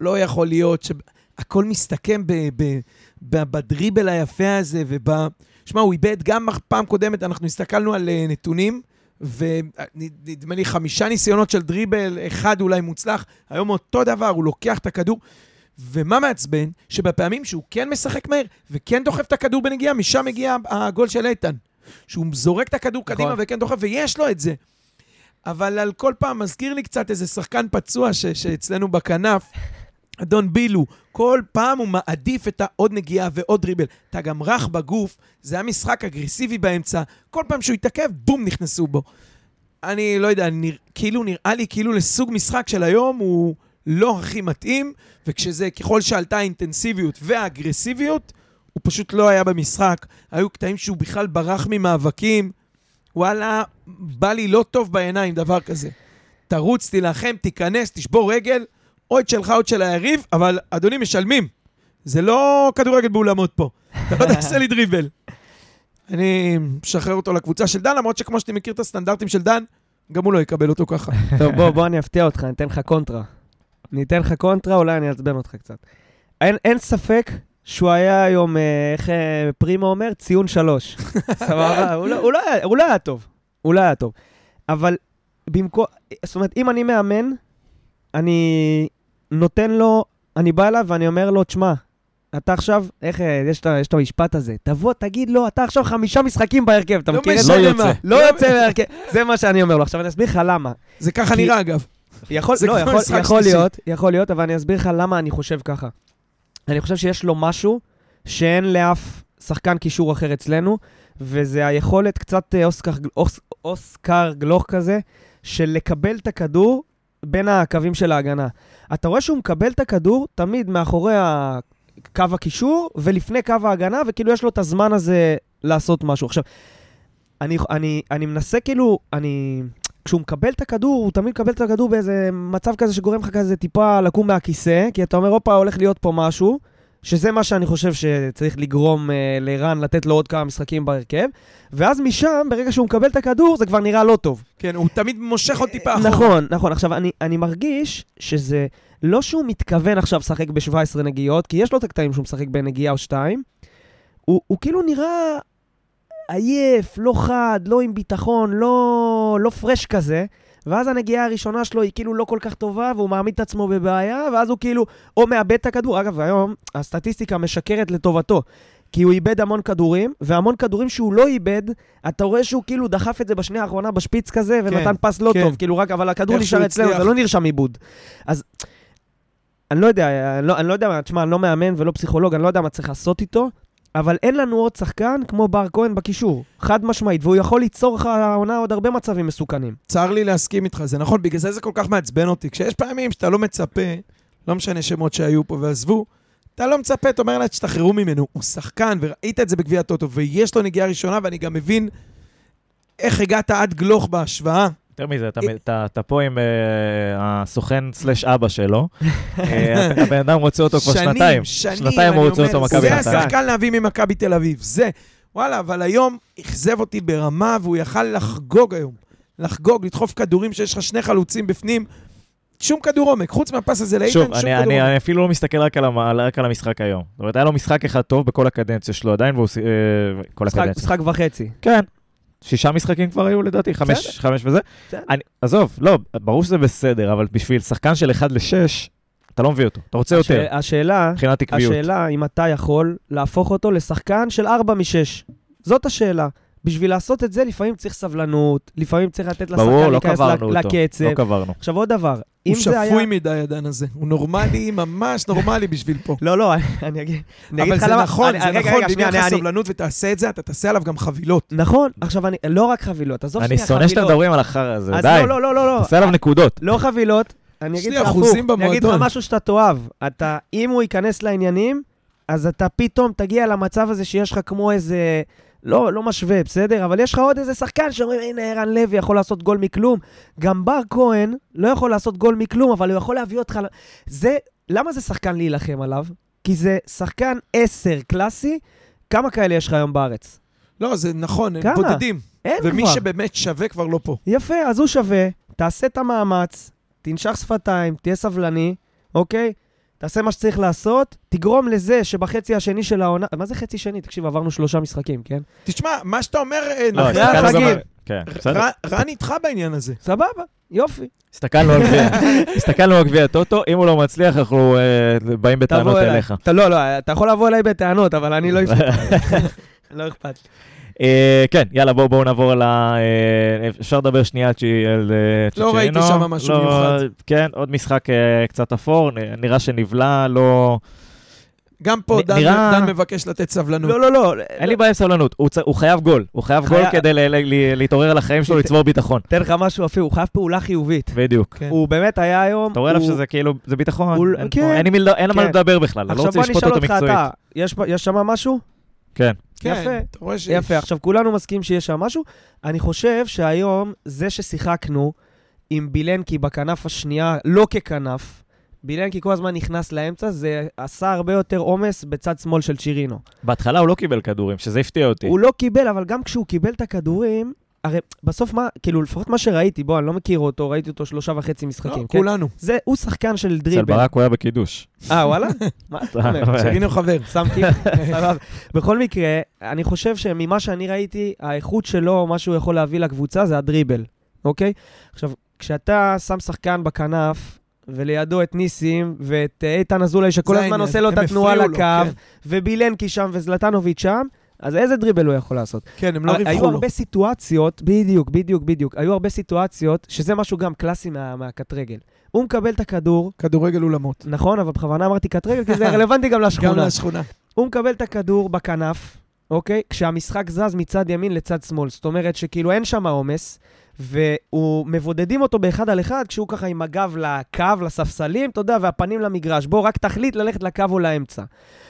לא יכול להיות שהכל מסתכם ב- ב- ב- בדריבל היפה הזה, וב... שמע, הוא איבד גם פעם קודמת, אנחנו הסתכלנו על נתונים, ונדמה לי חמישה ניסיונות של דריבל, אחד אולי מוצלח, היום אותו דבר, הוא לוקח את הכדור. ומה מעצבן? שבפעמים שהוא כן משחק מהר וכן דוחף את הכדור בנגיעה, משם מגיע הגול של איתן. שהוא זורק את הכדור נכון. קדימה וכן דוחף, ויש לו את זה. אבל על כל פעם מזכיר לי קצת איזה שחקן פצוע ש- שאצלנו בכנף, אדון בילו, כל פעם הוא מעדיף את העוד נגיעה ועוד דריבל. אתה גם רך בגוף, זה היה משחק אגרסיבי באמצע, כל פעם שהוא התעכב, בום, נכנסו בו. אני לא יודע, נרא, כאילו נראה לי כאילו לסוג משחק של היום הוא לא הכי מתאים, וכשזה, ככל שעלתה האינטנסיביות והאגרסיביות, הוא פשוט לא היה במשחק. היו קטעים שהוא בכלל ברח ממאבקים. וואלה, בא לי לא טוב בעיניים דבר כזה. תרוץ, תילחם, תיכנס, תשבור רגל, או את שלך או את של היריב, אבל אדוני, משלמים. זה לא כדורגל באולמות פה. אתה לא תעשה לי דריבל. אני משחרר אותו לקבוצה של דן, למרות שכמו שאתה מכיר את הסטנדרטים של דן, גם הוא לא יקבל אותו ככה. טוב, בוא, בוא אני אפתיע אותך, אני אתן לך קונטרה. אני אתן לך קונטרה, אולי אני אעצבן אותך קצת. אין, אין ספק שהוא היה היום, אה, איך אה, פרימו אומר? ציון שלוש. סבבה? לא, לא הוא לא היה טוב. הוא לא היה טוב. אבל במקום... זאת אומרת, אם אני מאמן, אני נותן לו, אני בא אליו ואני אומר לו, תשמע, אתה עכשיו, איך, יש את המשפט הזה, תבוא, תגיד לו, אתה עכשיו חמישה משחקים בהרכב, אתה לא מכיר את זה? לא יוצא. לא יוצא מהרכב, זה מה שאני אומר לו. עכשיו אני אסביר לך למה. זה ככה נראה, אגב. יכול, לא, יכול, יכול. להיות, יכול להיות, אבל אני אסביר לך למה אני חושב ככה. אני חושב שיש לו משהו שאין לאף שחקן קישור אחר אצלנו, וזה היכולת קצת אה, אוסקר, אוס, אוסקר גלוך כזה, של לקבל את הכדור בין הקווים של ההגנה. אתה רואה שהוא מקבל את הכדור תמיד מאחורי קו הקישור ולפני קו ההגנה, וכאילו יש לו את הזמן הזה לעשות משהו. עכשיו, אני, אני, אני מנסה כאילו, אני... כשהוא מקבל את הכדור, הוא תמיד מקבל את הכדור באיזה מצב כזה שגורם לך כזה טיפה לקום מהכיסא, כי אתה אומר, הופה, הולך להיות פה משהו, שזה מה שאני חושב שצריך לגרום אה, לרן לתת לו עוד כמה משחקים בהרכב, ואז משם, ברגע שהוא מקבל את הכדור, זה כבר נראה לא טוב. כן, הוא תמיד מושך עוד טיפה אחורה. נכון, נכון. עכשיו, אני, אני מרגיש שזה לא שהוא מתכוון עכשיו לשחק ב-17 נגיעות, כי יש לו את הקטעים שהוא משחק בנגיעה או שתיים, הוא, הוא כאילו נראה עייף, לא חד, לא עם ביטחון, לא, לא פרש כזה, ואז הנגיעה הראשונה שלו היא כאילו לא כל כך טובה, והוא מעמיד את עצמו בבעיה, ואז הוא כאילו או מאבד את הכדור. אגב, היום הסטטיסטיקה משקרת לטובתו. כי הוא איבד המון כדורים, והמון כדורים שהוא לא איבד, אתה רואה שהוא כאילו דחף את זה בשנייה האחרונה בשפיץ כזה, ונתן פס לא כן. טוב, כאילו רק, אבל הכדור נשאר אצלנו. זה לא נרשם עיבוד. אז אני לא יודע, אני לא, אני לא יודע, תשמע, אני לא מאמן ולא פסיכולוג, אני לא יודע מה צריך לעשות איתו, אבל אין לנו עוד שחקן כמו בר כהן בקישור, חד משמעית, והוא יכול ליצור לך העונה עוד הרבה מצבים מסוכנים. צר לי להסכים איתך, זה נכון, בגלל זה זה כל כך מעצבן אותי. כשיש פעמים שאתה לא מצפה, לא משנה שמות שהיו פה ועזבו, אתה לא מצפה, אתה אומר לה, תשתחררו ממנו. הוא שחקן, וראית את זה בגביע הטוטו, ויש לו נגיעה ראשונה, ואני גם מבין איך הגעת עד גלוך בהשוואה. יותר מזה, אתה- אתה אתה פה עם אה, הסוכן סלאש אבא שלו. אה, הבן אדם רוצה אותו כבר שנים, שנתיים. שנים, שנתיים הוא רוצה אותו מכבי זה נתניה. השחקן להביא ממכבי תל אביב, זה. וואלה, אבל היום אכזב אותי ברמה, והוא יכל לחגוג היום. לחגוג, לדחוף כדורים שיש לך שני חלוצים בפנים. שום כדור עומק, חוץ מהפס הזה לאיתן, שוב, שום אני, כדור אני, עומק. אני אפילו לא מסתכל רק על, המ- רק על המשחק היום. זאת אומרת, היה לו משחק אחד טוב בכל הקדנציה שלו עדיין, והוא... אה, כל משחק, הקדנציה. משחק וחצי. כן. שישה משחקים כבר היו לדעתי, חמש, בסדר. חמש וזה. בסדר. אני, עזוב, לא, ברור שזה בסדר, אבל בשביל שחקן של 1 ל-6, אתה לא מביא אותו, אתה רוצה יותר, הש- השאלה, מבחינת עקביות. השאלה אם אתה יכול להפוך אותו לשחקן של 4 מ-6. זאת השאלה. בשביל לעשות את זה, לפעמים צריך סבלנות, לפעמים צריך לתת לשחקן ברור, לא להיכנס קברנו ל- אותו, לקצב. לא קברנו. עכשיו עוד דבר, אם הוא זה היה... שפוי מדי, הדן הזה. הוא נורמלי, ממש נורמלי בשביל פה. לא, לא, אני- אני אגיד אני אגיד אבל זה למה... נכון, אני- זה רגע, נכון, שנייה, יהיה לך אני- סבלנות ותעשה את זה, אתה תעשה עליו גם חבילות. נכון, עכשיו אני... לא רק חבילות, עזוב אני שנייה שונא שאתם חבילות. מדברים על החרא הזה, די. לא, לא, לא, לא, לא. תעשה עליו נקודות. לא חבילות, אני אגיד לך הפוך. אני אגיד לך. משהו שאתה תאהב. אתה, אם הוא ייכנס לעניינים, אז אתה פתאום תגיע למצב הזה שיש לך כמו איזה... לא, לא משווה, בסדר? אבל יש לך עוד איזה שחקן שאומרים, הנה, ערן לוי יכול לעשות גול מכלום. גם בר כהן לא יכול לעשות גול מכלום, אבל הוא יכול להביא אותך... זה, למה זה שחקן להילחם עליו? כי זה שחקן 10 קלאסי. כמה כאלה יש לך היום בארץ? לא, זה נכון, הם כמה? בודדים. אין ומי כבר. שבאמת שווה כבר לא פה. יפה, אז הוא שווה, תעשה את המאמץ, תנשך שפתיים, תהיה סבלני, אוקיי? תעשה מה שצריך לעשות, תגרום לזה שבחצי השני של העונה... מה זה חצי שני? תקשיב, עברנו שלושה משחקים, כן? תשמע, מה שאתה אומר, אה, לא. אחרי החגים. כן, בסדר. רן איתך בעניין הזה. סבבה, יופי. הסתכלנו על גביע, הסתכלנו על גביע הטוטו, אם הוא לא מצליח, אנחנו אה, באים בטענות. אליך. לא, לא, אתה יכול לבוא אליי בטענות, אבל אני לא. לא אכפת. לי. אה, כן, יאללה, בואו בואו נעבור על ה... אה, אפשר לדבר שנייה על אה, צ'צ'ינו. לא ראיתי שם משהו מיוחד. כן, עוד משחק אה, קצת אפור, נראה שנבלע, לא... גם פה נ- דן נראה- דן מבקש לתת סבלנות. לא, לא, לא. אין לי בעיה עם סבלנות, הוא צ- הוא חייב גול. הוא חייב גול חייב- כדי ל- ל- ל- להתעורר על החיים שלו, לצבור ביטחון. תן לך משהו אפילו, הוא חייב פעולה חיובית. בדיוק. כן. הוא באמת היה היום... אתה רואה עליו הוא- שזה כאילו, זה ביטחון, הוא- אין כן. פה- אין מי אין על מה כן. לדבר בכלל, אני לא עכשיו רוצה בוא לשפוט נשאל אותו אותך מקצועית. אתה, יש יש שם משהו? כן. כן, יפה. אתה רואה ש... יפה, עכשיו כולנו מסכימים שיש שם משהו. אני חושב שהיום, זה ששיחקנו עם בילנקי בכנף השנייה, לא ככנף, בילנקי כל הזמן נכנס לאמצע, זה עשה הרבה יותר עומס בצד שמאל של צ'ירינו. בהתחלה הוא לא קיבל כדורים, שזה הפתיע אותי. הוא לא קיבל, אבל גם כשהוא קיבל את הכדורים, הרי בסוף מה, כאילו לפחות מה שראיתי, בוא, אני לא מכיר אותו, ראיתי אותו שלושה וחצי לא, משחקים, כן? כולנו. זה, הוא שחקן של אצל דריבל. ברק הוא היה בקידוש. אה, וואלה? מה אתה אומר? שרינו חבר. שמתי, סבבה. בכל מקרה, אני חושב שממה שאני ראיתי, האיכות שלו, מה שהוא יכול להביא לקבוצה, זה הדריבל, אוקיי? עכשיו, כשאתה שם שחקן בכנף, ולידו את ניסים, ואת אה, איתן אזולאי, שכל הזמן. עושה לו את התנועה לקו, כן. ובילנקי שם, וזלטנוביץ' שם, אז איזה דריבל הוא יכול לעשות? כן, הם לא היו ריווחו לו. הרבה סיטואציות, בדיוק, בדיוק, בדיוק. היו הרבה סיטואציות, שזה משהו גם קלאסי מה- מהקט רגל. הוא מקבל את הכדור, כדורגל אולמות. נכון, אבל בכוונה אמרתי קט רגל, כי זה רלוונטי גם גם לשכונה. לשכונה. הוא מקבל את הכדור בכנף, אוקיי? כשהמשחק זז מצד ימין לצד שמאל. זאת אומרת שכאילו אין שם עומס, והוא מבודדים אותו באחד על אחד, כשהוא ככה עם הגב לקו, לספסלים, אתה יודע, והפנים למגרש. בוא, רק תחליט ללכת לקו או לאמצע.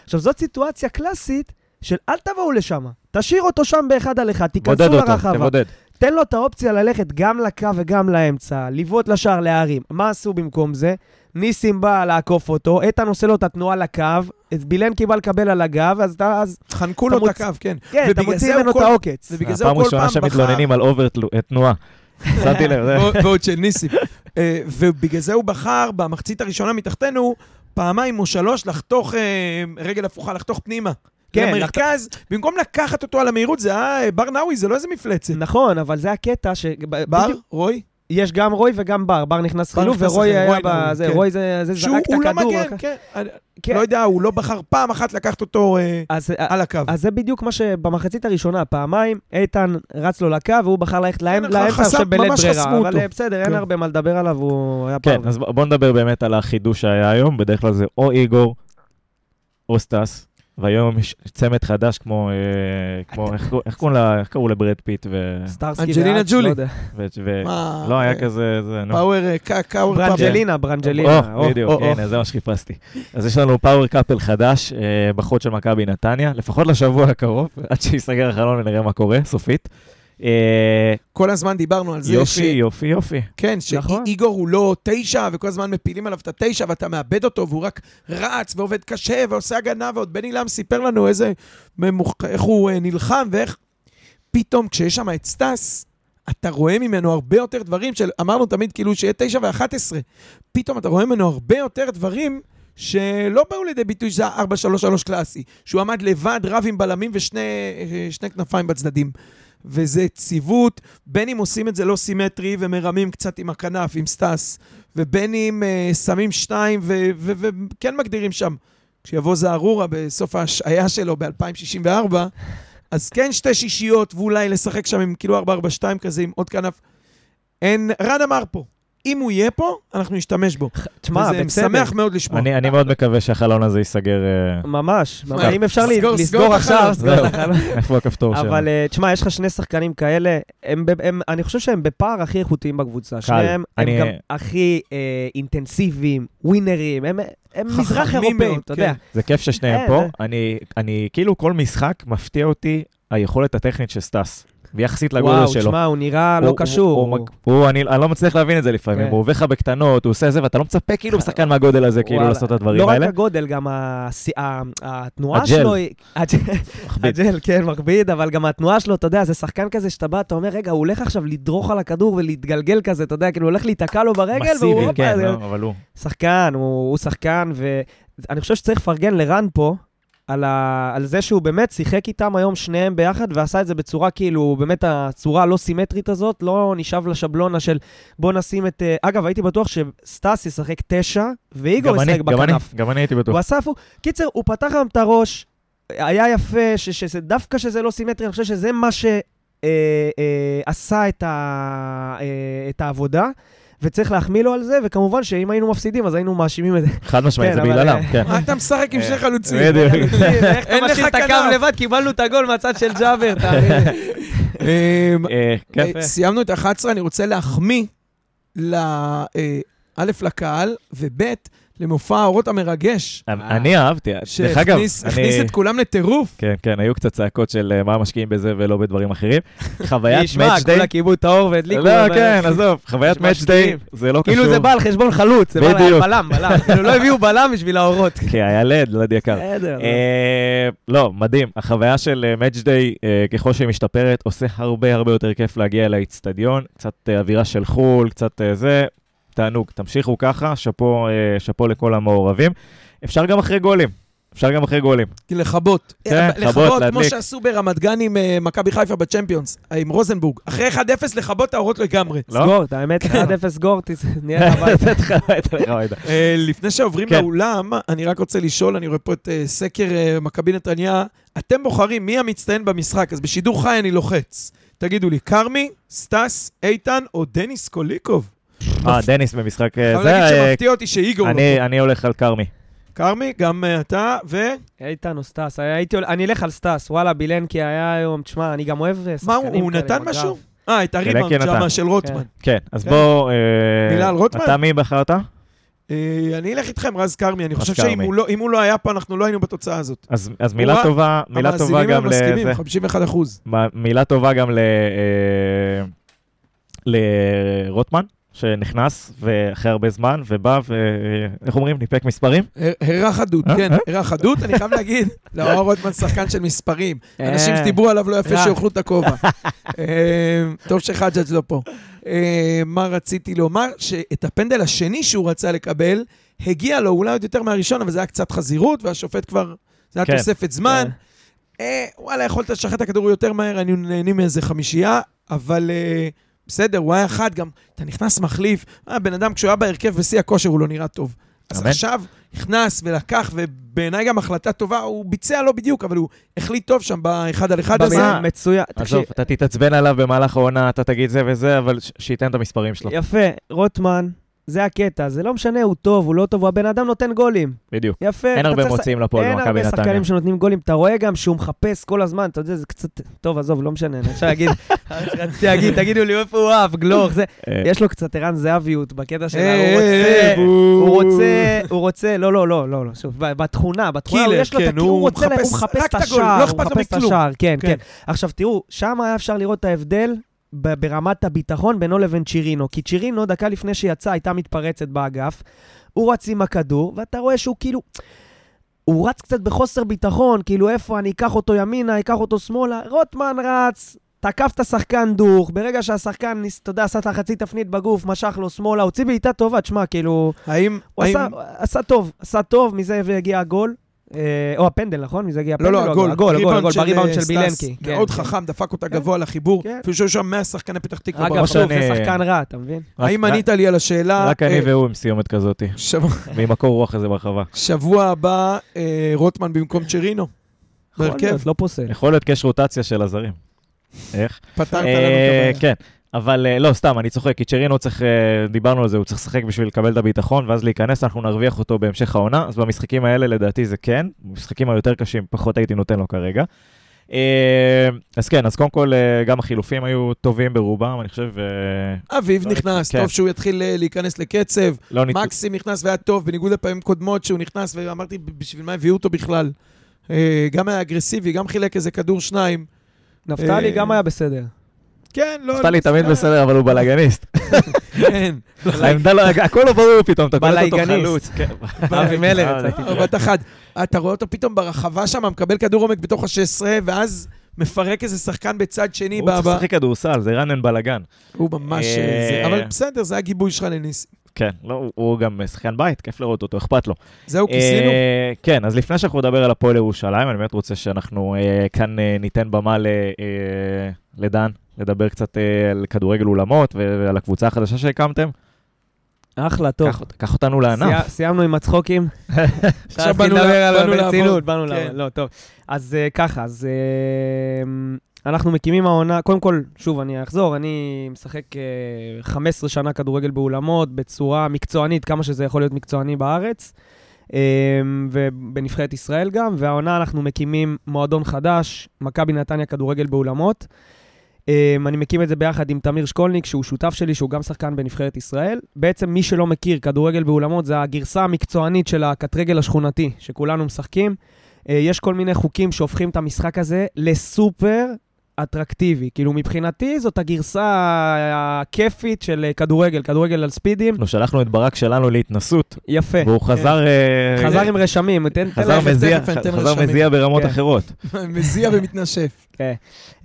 עכשיו, זאת סיטואציה קלאסית של אל תבואו לשם. תשאיר אותו שם באחד על אחד, תיכנסו אותו, לרחבה. תבודד. תן לו את האופציה ללכת גם לקו וגם לאמצע, לבעוט לשער להרים. מה עשו במקום זה? ניסים בא לעקוף אותו, איתן עושה לו את התנועה לקו, אז בילנקי בא לקבל על הגב, אז אתה, אז חנקו לו את מוצ- הקו, כן. כן, אתה מוציא זה ממנו את העוקץ. ובגלל זה הפעם הוא כל ראשונה פעם בחר... שמתלוננים על over תנועה. שמתי לב, זה- ועוד- של ניסים. אה, ובגלל זה הוא בחר במחצית הראשונה מתחתנו, פעמיים או שלוש, לחתוך אה, רגל הפוכה, לחתוך פנימה. כן, כן, למרכז, במקום לקחת אותו על המהירות, זה היה אה, בר נאווי, זה לא איזה מפלצת. נכון, אבל זה הקטע ש... בר, בדיוק- רוי? יש גם רוי וגם בר. בר נכנס חילוף, ורוי היה רוי בזה, כן. רוי זה זה שהוא זרק את לא הכדור. מגן, רק- כן. כן. לא יודע, הוא לא בחר פעם אחת לקחת אותו אה, אז על הקו. אז זה בדיוק מה שבמחצית הראשונה, פעמיים, איתן רץ לו לקו, והוא בחר ללכת לאמ- כן, לאמצע עכשיו בלית ברירה. חסמו אבל אותו. אה, בסדר, אין כן. הרבה מה לדבר עליו, הוא היה כן, פעם. אז בוא נדבר באמת על החידוש שהיה היום, בדרך כלל זה או איגור או סטאס, והיום יש צמד חדש כמו, אה, כמו, איך קורא- איך קוראים לה- איך קראו לברד פיט ו... סטארסקי אנג'לינה ג'ולי. לא לא היה אה, כזה. power, אה, קא- power ברנג'לינה, ברנג'לינה. בדיוק. הנה, זה מה שחיפשתי. אז יש לנו power couple חדש בחוד של מכבי נתניה, לפחות לשבוע הקרוב, עד שיסגר החלון ונראה מה קורה, סופית. אה, כל הזמן דיברנו על זה יופי, ש... יופי, יופי. כן, נכון. שאיגור הוא לא תשע, וכל הזמן מפילים עליו את התשע, ואתה מאבד אותו, והוא רק רץ ועובד קשה ועושה הגנה, ועוד בני לאם סיפר לנו איזה... איך הוא אה, נלחם, ואיך... פתאום, כשיש שם את סטאס, אתה רואה ממנו הרבה יותר דברים של... אמרנו תמיד כאילו שיהיה תשע ואחת עשרה. פתאום אתה רואה ממנו הרבה יותר דברים שלא באו לידי ביטוי שזה ה-4-3-3 קלאסי. שהוא עמד לבד, רב עם בלמים ושני אה, כנפיים בצדדים. וזה יציבות, בין אם עושים את זה לא סימטרי ומרמים קצת עם הכנף, עם סטאס, ובין אם uh, שמים שניים וכן מגדירים שם. כשיבוא זערורה בסוף ההשעיה שלו ב-2064, אז כן שתי שישיות, ואולי לשחק שם עם כאילו 4-4-2 כזה, עם עוד כנף. אין, רן אמר פה, אם הוא יהיה פה, אנחנו נשתמש בו. תשמע, וזה בסדר. משמח מאוד לשמוע. אני אני מאוד מקווה שהחלון הזה ייסגר... אה, ממש. מה, אם אפשר סגור- לסגור. עכשיו, סגור את. החלון. איפה הכפתור שלנו? אבל אה, תשמע, יש לך שני שחקנים כאלה, הם, הם, אני חושב שהם בפער הכי איכותיים בקבוצה. שניהם אני- הם גם הכי אה, אינטנסיביים, ווינרים, הם, הם מזרח אירופאים, אתה יודע. כן. זה כיף ששניהם אה, פה. אני, אני, כאילו כל משחק מפתיע אותי היכולת הטכנית של סטאס, ויחסית לגודל וואו, שלו. תשמע, הוא נראה הוא- לא הוא- קשור. הוא, הוא- הוא, הוא, אני, אני לא מצליח להבין את זה לפעמים, כן. הוא עובר לך בקטנות, הוא עושה זה, ואתה לא מצפה כאילו משחקן מהגודל הזה, כאילו וואלה. לעשות את הדברים לא האלה. רק הגודל, גם התנועה הג'ל. שלו היא... הג'ל, כן, מכביד, אבל גם התנועה שלו, אתה יודע, זה שחקן כזה שאתה בא, אתה אומר, רגע, הוא הולך עכשיו לדרוך על הכדור ולהתגלגל כזה, אתה יודע, כאילו, הוא הולך להיתקע לו ברגל, והוא... מסיבי, כן, לא, אבל הוא... שחקן, הוא, הוא שחקן, ואני חושב שצריך לפרגן לרן פה. על, ה... על זה שהוא באמת שיחק איתם היום שניהם ביחד ועשה את זה בצורה כאילו, באמת הצורה הלא סימטרית הזאת, לא נשאב לשבלונה של בוא נשים את... אה, אגב, הייתי בטוח שסטאס ישחק תשע ואיגור אני, ישחק גם אני, בכנף. גם אני הייתי בטוח. הוא עשה הפוך. קיצר, הוא פתח גם את הראש, היה יפה, ש, שזה, דווקא שזה לא סימטרי, אני חושב שזה מה שעשה אה, אה, את, ה, אה, את העבודה, וצריך להחמיא לו על זה, וכמובן שאם היינו מפסידים, אז היינו מאשימים את זה. חד משמעית, כן, זה בגללם, אה, כן. מה אתה משחק עם שני חלוצים? בדיוק. איך אין לך משאיר את הקו. לבד? קיבלנו את הגול מהצד של ג'אבר, תאמין לי. אמ, אה. אה, סיימנו את ה-11, אני רוצה להחמיא, ל- אה, א', לקהל, וב', למופע האורות המרגש, אני אהבתי, דרך אגב, שהכניס. את כולם לטירוף. כן, כן, היו קצת צעקות של אה, מה משקיעים בזה ולא בדברים אחרים. חוויית תשמע, מאץ' דיי... כולה כיבו את האור והדליקו. לא, כן, עזוב, חוויית מאץ' דיי משקיעים. זה לא קשור. כאילו זה בא על חשבון חלוץ, זה בא על. בלם, בלם. כאילו לא הביאו בלם בשביל האורות. כי היה לד, לד יקר. אה, לא, מדהים. החוויה של מאץ' דיי, ככל שהיא משתפרת, עושה הרבה הרבה יותר כיף להגיע לאיצטדיון. קצת אה, אווירה של חו"ל, קצת אה, זה. תענוג, תמשיכו ככה, שאפו אה, שאפו לכל המעורבים. אפשר גם אחרי גולים. אפשר גם אחרי גולים. כי לכבות. כן, לכבות, לכבות, כמו להדליק. שעשו ברמת גן עם אה, מכבי חיפה בצ'מפיונס, אה, עם רוזנבורג. אחרי 1-0 לכבות את האורות לגמרי. לא? סגור, את האמת, 1-0 סגור, תס- נהיה הביתה. לפני שעוברים כן. לאולם, אני רק רוצה לשאול, אני רואה פה את סקר מכבי נתניה, אתם בוחרים מי המצטיין במשחק, אז בשידור חי אני לוחץ. תגידו לי, כרמי, סטס, איתן או דניס קוליקוב? אה, דניס במשחק אה, אבל זה. להגיד אה, שמפתיע אותי שאיגור לא אני- פה. אני הולך על כרמי. כרמי, גם אה, אתה, ו... איתן או סטאס, הייתי אני אלך על סטאס, וואלה, בילנקי היה היום, תשמע, אני גם אוהב מה, שחקנים הוא הוא כאלה נתן. משהו? אה, את הריבאונד בלנקי שם נתן. של רוטמן. כן, אז כן. בוא... אה, מילה על רוטמן? אתה מי בחרת? אני אלך איתכם, רז כרמי, אני חושב שאם. הוא לא- הוא לא היה פה, אנחנו לא היינו בתוטה הזאת. אז אז מילה הוא- טובה, מילה טובה המאזינים גם הם מסכימים, לזה. 51 אחוז. מה- מילה טובה גם ל... לרוטמן, שנכנס, ואחרי הרבה זמן, ובא, ואיך אומרים? ניפק מספרים? הראה חדות, אה? כן, אה? הראה חדות, אני חייב להגיד, לא, רוטמן שחקן של מספרים. אנשים אה, שדיברו עליו לא יפה רע. שיאכלו את הכובע. אה, טוב שחג'ג' לא פה. אה, מה רציתי לומר? שאת הפנדל השני שהוא רצה לקבל, הגיע לו אולי עוד יותר מהראשון, אבל זה היה קצת חזירות, והשופט כבר, זה היה כן. תוספת זמן. כן. אה, וואלה, יכולת לשחרר את הכדור יותר מהר, היינו נהנים מאיזה חמישייה, אבל אה, בסדר, הוא היה אחד, גם אתה נכנס מחליף, אה, בן אדם כשהוא היה בהרכב בשיא הכושר הוא לא נראה טוב. אז אמן. עכשיו נכנס ולקח, ובעיניי גם החלטה טובה, הוא ביצע לא בדיוק, אבל הוא החליט טוב שם באחד על אחד הזה. מצוין. תקשיב, עזוב, אתה תתעצבן עליו במהלך העונה, אתה תגיד זה וזה, אבל ש- שייתן את המספרים שלו. יפה, רוטמן, זה הקטע, זה לא משנה, הוא טוב, הוא לא טוב, הוא הבן אדם נותן גולים. בדיוק. יפה. אין הרבה מוציאים לפועל אין במכבי הרבה נתניה. שחקנים שנותנים גולים, אתה רואה גם שהוא מחפש כל הזמן, אתה יודע, זה קצת... טוב, עזוב, לא משנה, אני עכשיו אגיד, רציתי להגיד, תגידו לי איפה הוא אהב, גלוך, זה... אה, יש לו קצת ערן זהביות בקטע שלה, אה, הוא אה, רוצה... הוא רוצה, הוא רוצה, לא, לא, לא, לא, לא, שוב, בתכונה, בתכונה, יש לו את כן, ה... הוא רוצה, הוא מחפש את לא השער, הוא מחפש את. השער, כן, כן. כן. עכשיו תראו, שם היה אפשר לראות את ההבדל ברמת הביטחון בינו לבין צ'ירינו, כי צ'ירינו, דקה לפני שיצא, הייתה מתפרצת באגף, הוא רץ עם הכדור, ואתה רואה שהוא כאילו... הוא רץ קצת בחוסר ביטחון, כאילו איפה אני אקח אותו ימינה, אקח אותו שמאלה. רוטמן רץ, תקף את השחקן דוך, ברגע שהשחקן, אתה יודע, עשה את החצי תפנית בגוף, משך לו שמאלה, הוציא בעיטה טובה, תשמע, כאילו... האם... הוא האם- עשה, עשה טוב, עשה טוב, מזה והגיע הגול. אה, או הפנדל, נכון? מזה הגיע לא, הפנדל? לא, הגול. הגול, הגול, הגול, בריבאונד של סטאס. בילנקי. כן, מאוד כן. חכם, דפק אותה. גבוה לחיבור. כן. אפילו שהיו שם 100 שחקני פתח תקווה. אגב, זה שחקן רע, אתה מבין? האם ענית לי על השאלה? רק אני אה, והוא עם סיומת כזאת, שבוע- ועם הקור רוח הזה ברחבה. שבוע הבא, אה, רוטמן במקום צ'רינו. יכול בהרכב. להיות, לא פוסל. יכול להיות כי יש רוטציה של הזרים. איך? פתרת לנו את אה, הבעיה. כן, אבל אה, לא, סתם, אני צוחק, כי צ'רינו צריך, אה, דיברנו על זה, הוא צריך לשחק בשביל לקבל את הביטחון, ואז להיכנס, אנחנו נרוויח אותו בהמשך העונה, אז במשחקים האלה לדעתי זה כן, במשחקים היותר קשים פחות הייתי נותן לו כרגע. אה, אז כן, אז קודם כל, גם החילופים היו טובים ברובם, אני חושב, אביב לא נכנס, כן. טוב שהוא יתחיל להיכנס לקצב. לא. מקסים נכנס והיה טוב, בניגוד לפעמים קודמות שהוא נכנס, ואמרתי, בשביל מה הביאו אותו בכלל? גם היה אגרסיבי, גם חילק איזה כדור שניים. נפתלי גם היה בסדר. כן, לא... נפתלי לא- תמיד בסדר, אבל הוא בלאגניסט. כן. העמדה לא, הכל לא ברור פתאום, אתה קולט אותו. חלוץ. כן. אבי מלר אה. אבל בת אחת. אתה רואה אותו פתאום ברחבה שם, מקבל כדור עומק בתוך ה-16, ואז מפרק איזה שחקן בצד שני. הוא צריך לשחק כדורסל, זה רנן בלאגן. הוא ממש... אה, אבל בסדר, זה הגיבוי שלך לניסים. כן, לא, הוא- הוא גם שחקן בית, כיף לראות אותו, אכפת לו. זהו, כיסינו. אה, כן, אז לפני שאנחנו נדבר על הפועל ירושלים, אני באמת רוצה שאנחנו אה, כאן אה, ניתן במה ל- אה, לדן, לדבר קצת אה, על כדורגל אולמות ועל הקבוצה החדשה שהקמתם. אחלה, טוב. קח אות- קח אותנו לענף. סי- סיימנו עם הצחוקים. עכשיו באנו נדבר ל- על ברצינות, לעבוד. באנו כן. לעבוד. לא, טוב. אז אה, ככה, אז אה, אנחנו מקימים העונה, קודם כל, שוב, אני אחזור, אני משחק אה, 15 שנה כדורגל באולמות, בצורה מקצוענית, כמה שזה יכול להיות מקצועני בארץ, ובנבחרת ישראל גם, והעונה אנחנו מקימים מועדון חדש, מכבי נתניה כדורגל באולמות. אה, אני מקים את זה ביחד עם תמיר שקולניק, שהוא שותף שלי, שהוא גם שחקן בנבחרת ישראל. בעצם מי שלא מכיר כדורגל באולמות, זה הגרסה המקצוענית של הקטרגל השכונתי, שכולנו משחקים. אה, יש כל מיני חוקים שהופכים את המשחק הזה לסופר אטרקטיבי. כאילו, מבחינתי זאת הגרסה הכיפית של אה, כדורגל, כדורגל על ספידים. אנחנו שלחנו את ברק שלנו להתנסות, יפה. והוא חזר... אה, כן. חזר עם רשמים, תן להם. חזר. מזיע ברמות כן. אחרות. מזיע ומתנשף. כן.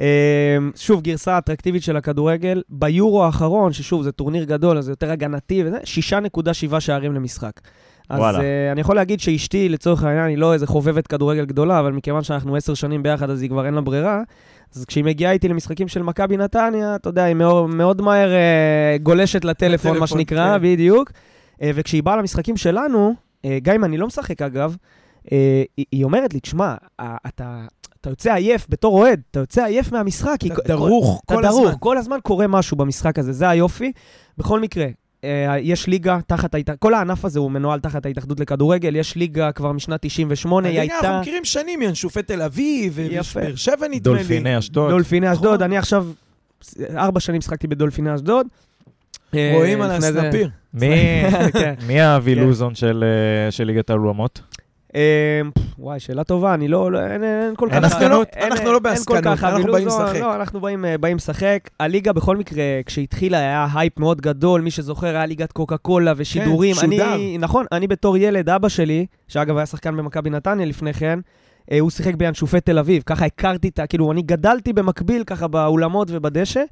אה, שוב, גרסה אטרקטיבית של הכדורגל. ביורו האחרון, ששוב, זה טורניר גדול, אז זה יותר הגנתי וזה, 6.7 שערים למשחק. אז וואלה. uh, אני יכול להגיד שאשתי, לצורך העניין, היא לא איזה חובבת כדורגל גדולה, אבל מכיוון שאנחנו עשר שנים ביחד, אז היא כבר אין לה ברירה. אז כשהיא מגיעה איתי למשחקים של מכבי נתניה, אתה יודע, היא מאוד, מאוד מהר uh, גולשת לטלפון, מה לטלפון, שנקרא, כן. בדיוק. Uh, וכשהיא באה למשחקים שלנו, uh, גם אם אני לא משחק אגב, uh, היא, היא אומרת לי, תשמע, אתה, אתה יוצא עייף בתור אוהד, אתה יוצא עייף מהמשחק. אתה דרוך אתה כל דרוך, הזמן. כל הזמן קורה משהו במשחק הזה, זה היופי. בכל מקרה, יש ליגה תחת ההתאחדות, כל הענף הזה הוא מנוהל תחת ההתאחדות לכדורגל, יש ליגה כבר משנת 98, היא הליגה אנחנו הייתה מכירים שנים, ינשופי תל אביב. ובאר שבע נדמה לי. דולפיני אשדוד. דולפיני אשדוד, נכון. אני עכשיו ארבע שנים שחקתי בדולפיני אשדוד. אה, רואים על הסנפיר. מי- כן. האבי לוזון של אה, של ליגת האולמות? פff, וואי, שאלה טובה, אני לא, לא- אין, אין כל כך... אין הסקנות? אנחנו לא בהסקנות, אנחנו באים לוזון, לשחק. לא, אנחנו באים, אה, באים לשחק. הליגה בכל מקרה, כשהתחילה היה הייפ מאוד גדול, מי שזוכר היה ליגת קוקה קולה ושידורים. כן, שודר. נכון, אני בתור ילד, אבא שלי, שאגב היה שחקן במכבי נתניה לפני כן, אה, הוא שיחק בינשופי תל אביב, ככה הכרתי את ה... כאילו, אני גדלתי במקביל ככה באולמות ובדשא.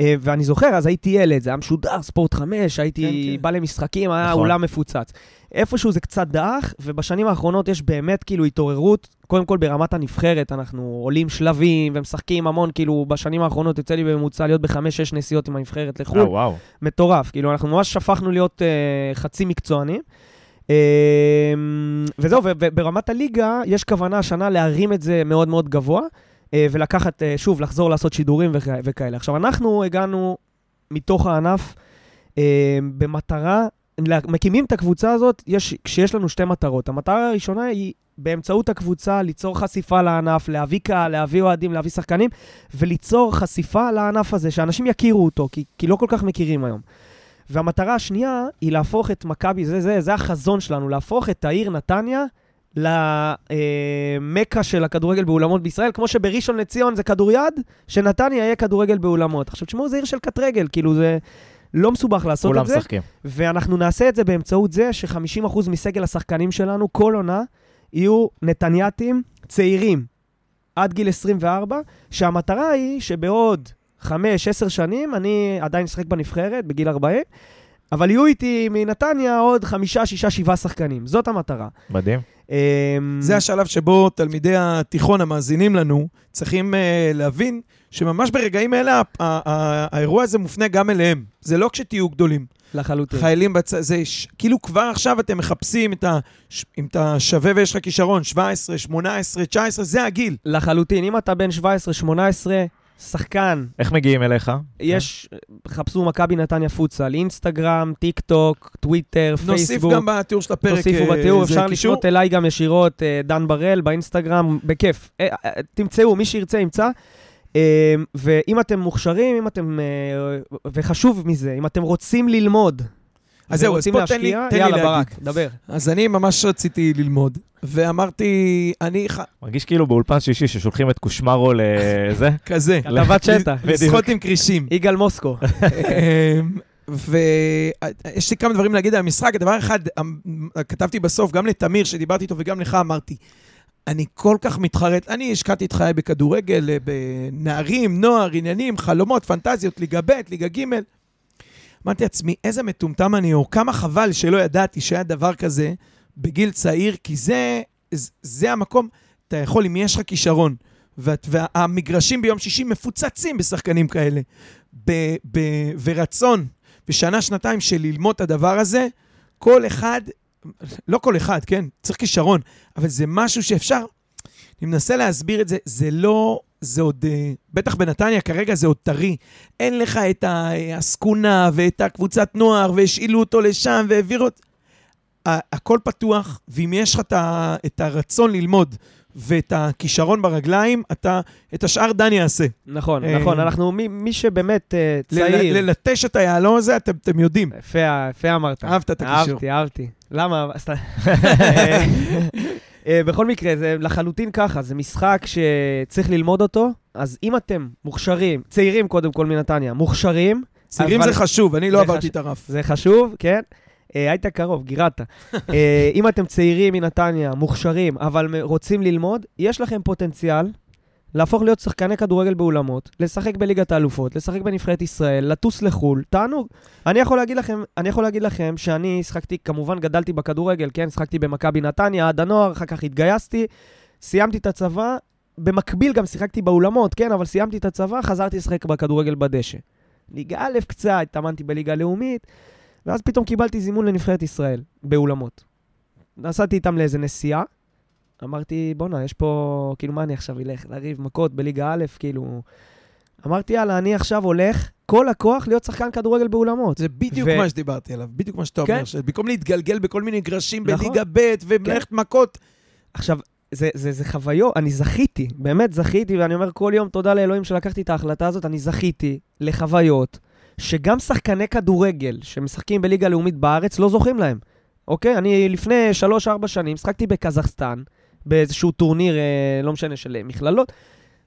אה, ואני זוכר, אז הייתי ילד, זה היה משודר, ספורט 5, הייתי כן, כן. בא למשחקים, היה נכון. אולם מפוצץ. איפשהו זה קצת דעך, ובשנים האחרונות יש באמת כאילו התעוררות, קודם כל ברמת הנבחרת, אנחנו עולים שלבים ומשחקים המון, כאילו בשנים האחרונות יוצא לי בממוצע להיות בחמש-שש נסיעות עם הנבחרת לחו"ל. אה, וואו. מטורף, כאילו אנחנו ממש שפכנו להיות אה, חצי מקצוענים. אה, וזהו, וברמת הליגה יש כוונה השנה להרים את זה מאוד מאוד גבוה, ולקחת, אה, שוב, לחזור לעשות שידורים וכ- וכאלה. עכשיו, אנחנו הגענו מתוך הענף אה, במטרה, מקימים את הקבוצה הזאת, יש, כשיש לנו שתי מטרות. המטרה הראשונה היא באמצעות הקבוצה ליצור חשיפה לענף, להביא קהל, להביא אוהדים, להביא שחקנים, וליצור חשיפה לענף הזה, שאנשים יכירו אותו, כי, כי לא כל כך מכירים היום. והמטרה השנייה היא להפוך את מכבי, זה, זה, זה החזון שלנו, להפוך את העיר נתניה למכה של הכדורגל באולמות בישראל, כמו שבראשון לציון זה כדוריד, שנתניה יהיה כדורגל באולמות. עכשיו תשמעו, זה עיר של קטרגל, כאילו זה לא מסובך לעשות את זה. משחקים. ואנחנו נעשה את זה באמצעות זה ש-50% מסגל השחקנים שלנו, כל עונה, יהיו נתניאתים צעירים עד גיל 24, שהמטרה היא שבעוד 5-10 שנים אני עדיין אשחק בנבחרת, בגיל 40, אבל יהיו איתי מנתניה עוד 5, 6, 7 שחקנים. זאת המטרה. מדהים. אמ, זה השלב שבו תלמידי התיכון המאזינים לנו צריכים uh, להבין שממש ברגעים אלה האירוע הזה מופנה גם אליהם. זה לא כשתהיו גדולים. לחלוטין. חיילים בצד, זה ש... כאילו כבר עכשיו אתם מחפשים את ה... ש... אם אתה שווה ויש לך כישרון, 17, 18, 19, זה הגיל. לחלוטין. אם אתה בן 17-18, שחקן, איך מגיעים אליך? יש, חפשו מכבי נתניה פוטסל, אינסטגרם, טיק טוק, טוויטר, נוסיף פייסבוק. גם בתיאור של הפרק. תוסיפו אה, בתיאור, זה אפשר. לפנות אליי גם ישירות, אה, דן בראל, באינסטגרם, בכיף. אה, תמצאו, מי שירצה ימצא. ואם אתם מוכשרים, אם אתם, וחשוב מזה, אם אתם רוצים ללמוד, אז זהו, אז פה תן לי- להשקיע, תן לי יאללה. ברק, דבר. אז אני ממש רציתי ללמוד, ואמרתי, אני. מרגיש כאילו באולפן שישי ששולחים את קושמרו לזה. כזה. כתבת שטח. לשחות עם כרישים. יגאל מוסקו. ויש לי כמה דברים להגיד על המשחק. דבר אחד, אמ, כתבתי בסוף, גם לתמיר, שדיברתי איתו, וגם לך אמרתי, אני כל כך מתחרט, אני השקעתי את חיי בכדורגל, אה, בנערים, נוער, עניינים, חלומות, פנטזיות, ליגה ב', ליגה ג'. אמרתי לעצמי, איזה מטומטם אני, או כמה חבל שלא ידעתי שהיה דבר כזה בגיל צעיר, כי זה, זה המקום, אתה יכול, אם יש לך כישרון, ואת- והמגרשים ביום שישי מפוצצים בשחקנים כאלה, ב, ב, ורצון, ושנה, שנתיים של ללמוד את הדבר הזה, כל אחד, לא כל אחד, כן? צריך כישרון, אבל זה משהו שאפשר, אני מנסה להסביר את זה, זה לא, זה עוד, אה, בטח בנתניה כרגע זה עוד טרי. אין לך את העסקונה ואת הקבוצת נוער, והשאילו אותו לשם והעבירו... הכל פתוח, ואם יש לך את הרצון ללמוד ואת הכישרון ברגליים, אתה, את השאר דני יעשה. נכון, אה, נכון, אנחנו, מי- מי שבאמת אה, צעיר... ללטש את היהלום הזה, אתם, אתם יודעים. יפה, יפה אמרת. אהבת את הקישור. אהבתי, אהבתי. למה? אה, בכל מקרה, זה לחלוטין ככה, זה משחק שצריך ללמוד אותו, אז אם אתם מוכשרים, צעירים קודם כל מנתניה, מוכשרים, צעירים אבל- זה חשוב, אני לא עברתי חשוב. את הרף. זה חשוב, כן? אה, היית קרוב, גירדת. אה, אם אתם צעירים מנתניה, מוכשרים, אבל רוצים ללמוד, יש לכם פוטנציאל להפוך להיות שחקני כדורגל באולמות, לשחק בליגת האלופות, לשחק בנבחרת ישראל, לטוס לחו"ל, תענוג. אני יכול להגיד לכם, אני יכול להגיד לכם שאני שחקתי, כמובן גדלתי בכדורגל, כן? שחקתי במכבי נתניה עד הנוער, אחר כך התגייסתי, סיימתי את הצבא, במקביל גם שיחקתי באולמות, כן? אבל סיימתי את הצבא, חזרתי לשחק בכדורגל בדשא. ליגה א' קצת, התאמנתי בליגה לאומית, ואז פתאום קיבלתי זימון לנבחרת ישראל, באולמות. נסעתי איתם לאיזה נסיעה, אמרתי, בואנה, יש פה, כאילו, מה אני עכשיו אלך? לריב מכות בליגה א', כאילו... אמרתי, יאללה, אני עכשיו הולך, כל הכוח להיות שחקן כדורגל באולמות. זה בדיוק ו- מה שדיברתי עליו, בדיוק מה שאתה כן. אומר, שבמקום להתגלגל בכל מיני מגרשים נכון. בליגה ב' ומלכת מכות, עכשיו, זה, זה, זה חוויות, אני זכיתי, באמת זכיתי, ואני אומר כל יום תודה לאלוהים שלקחתי את ההחלטה הזאת, אני זכיתי לחוויות שגם שחקני כדורגל שמשחקים בליגה לאומית בארץ לא זוכים להם. אוקיי? אני לפני 3-4 שנים שחקתי בקזחסטן, באיזשהו טורניר, אה, לא משנה, של אה, מכללות,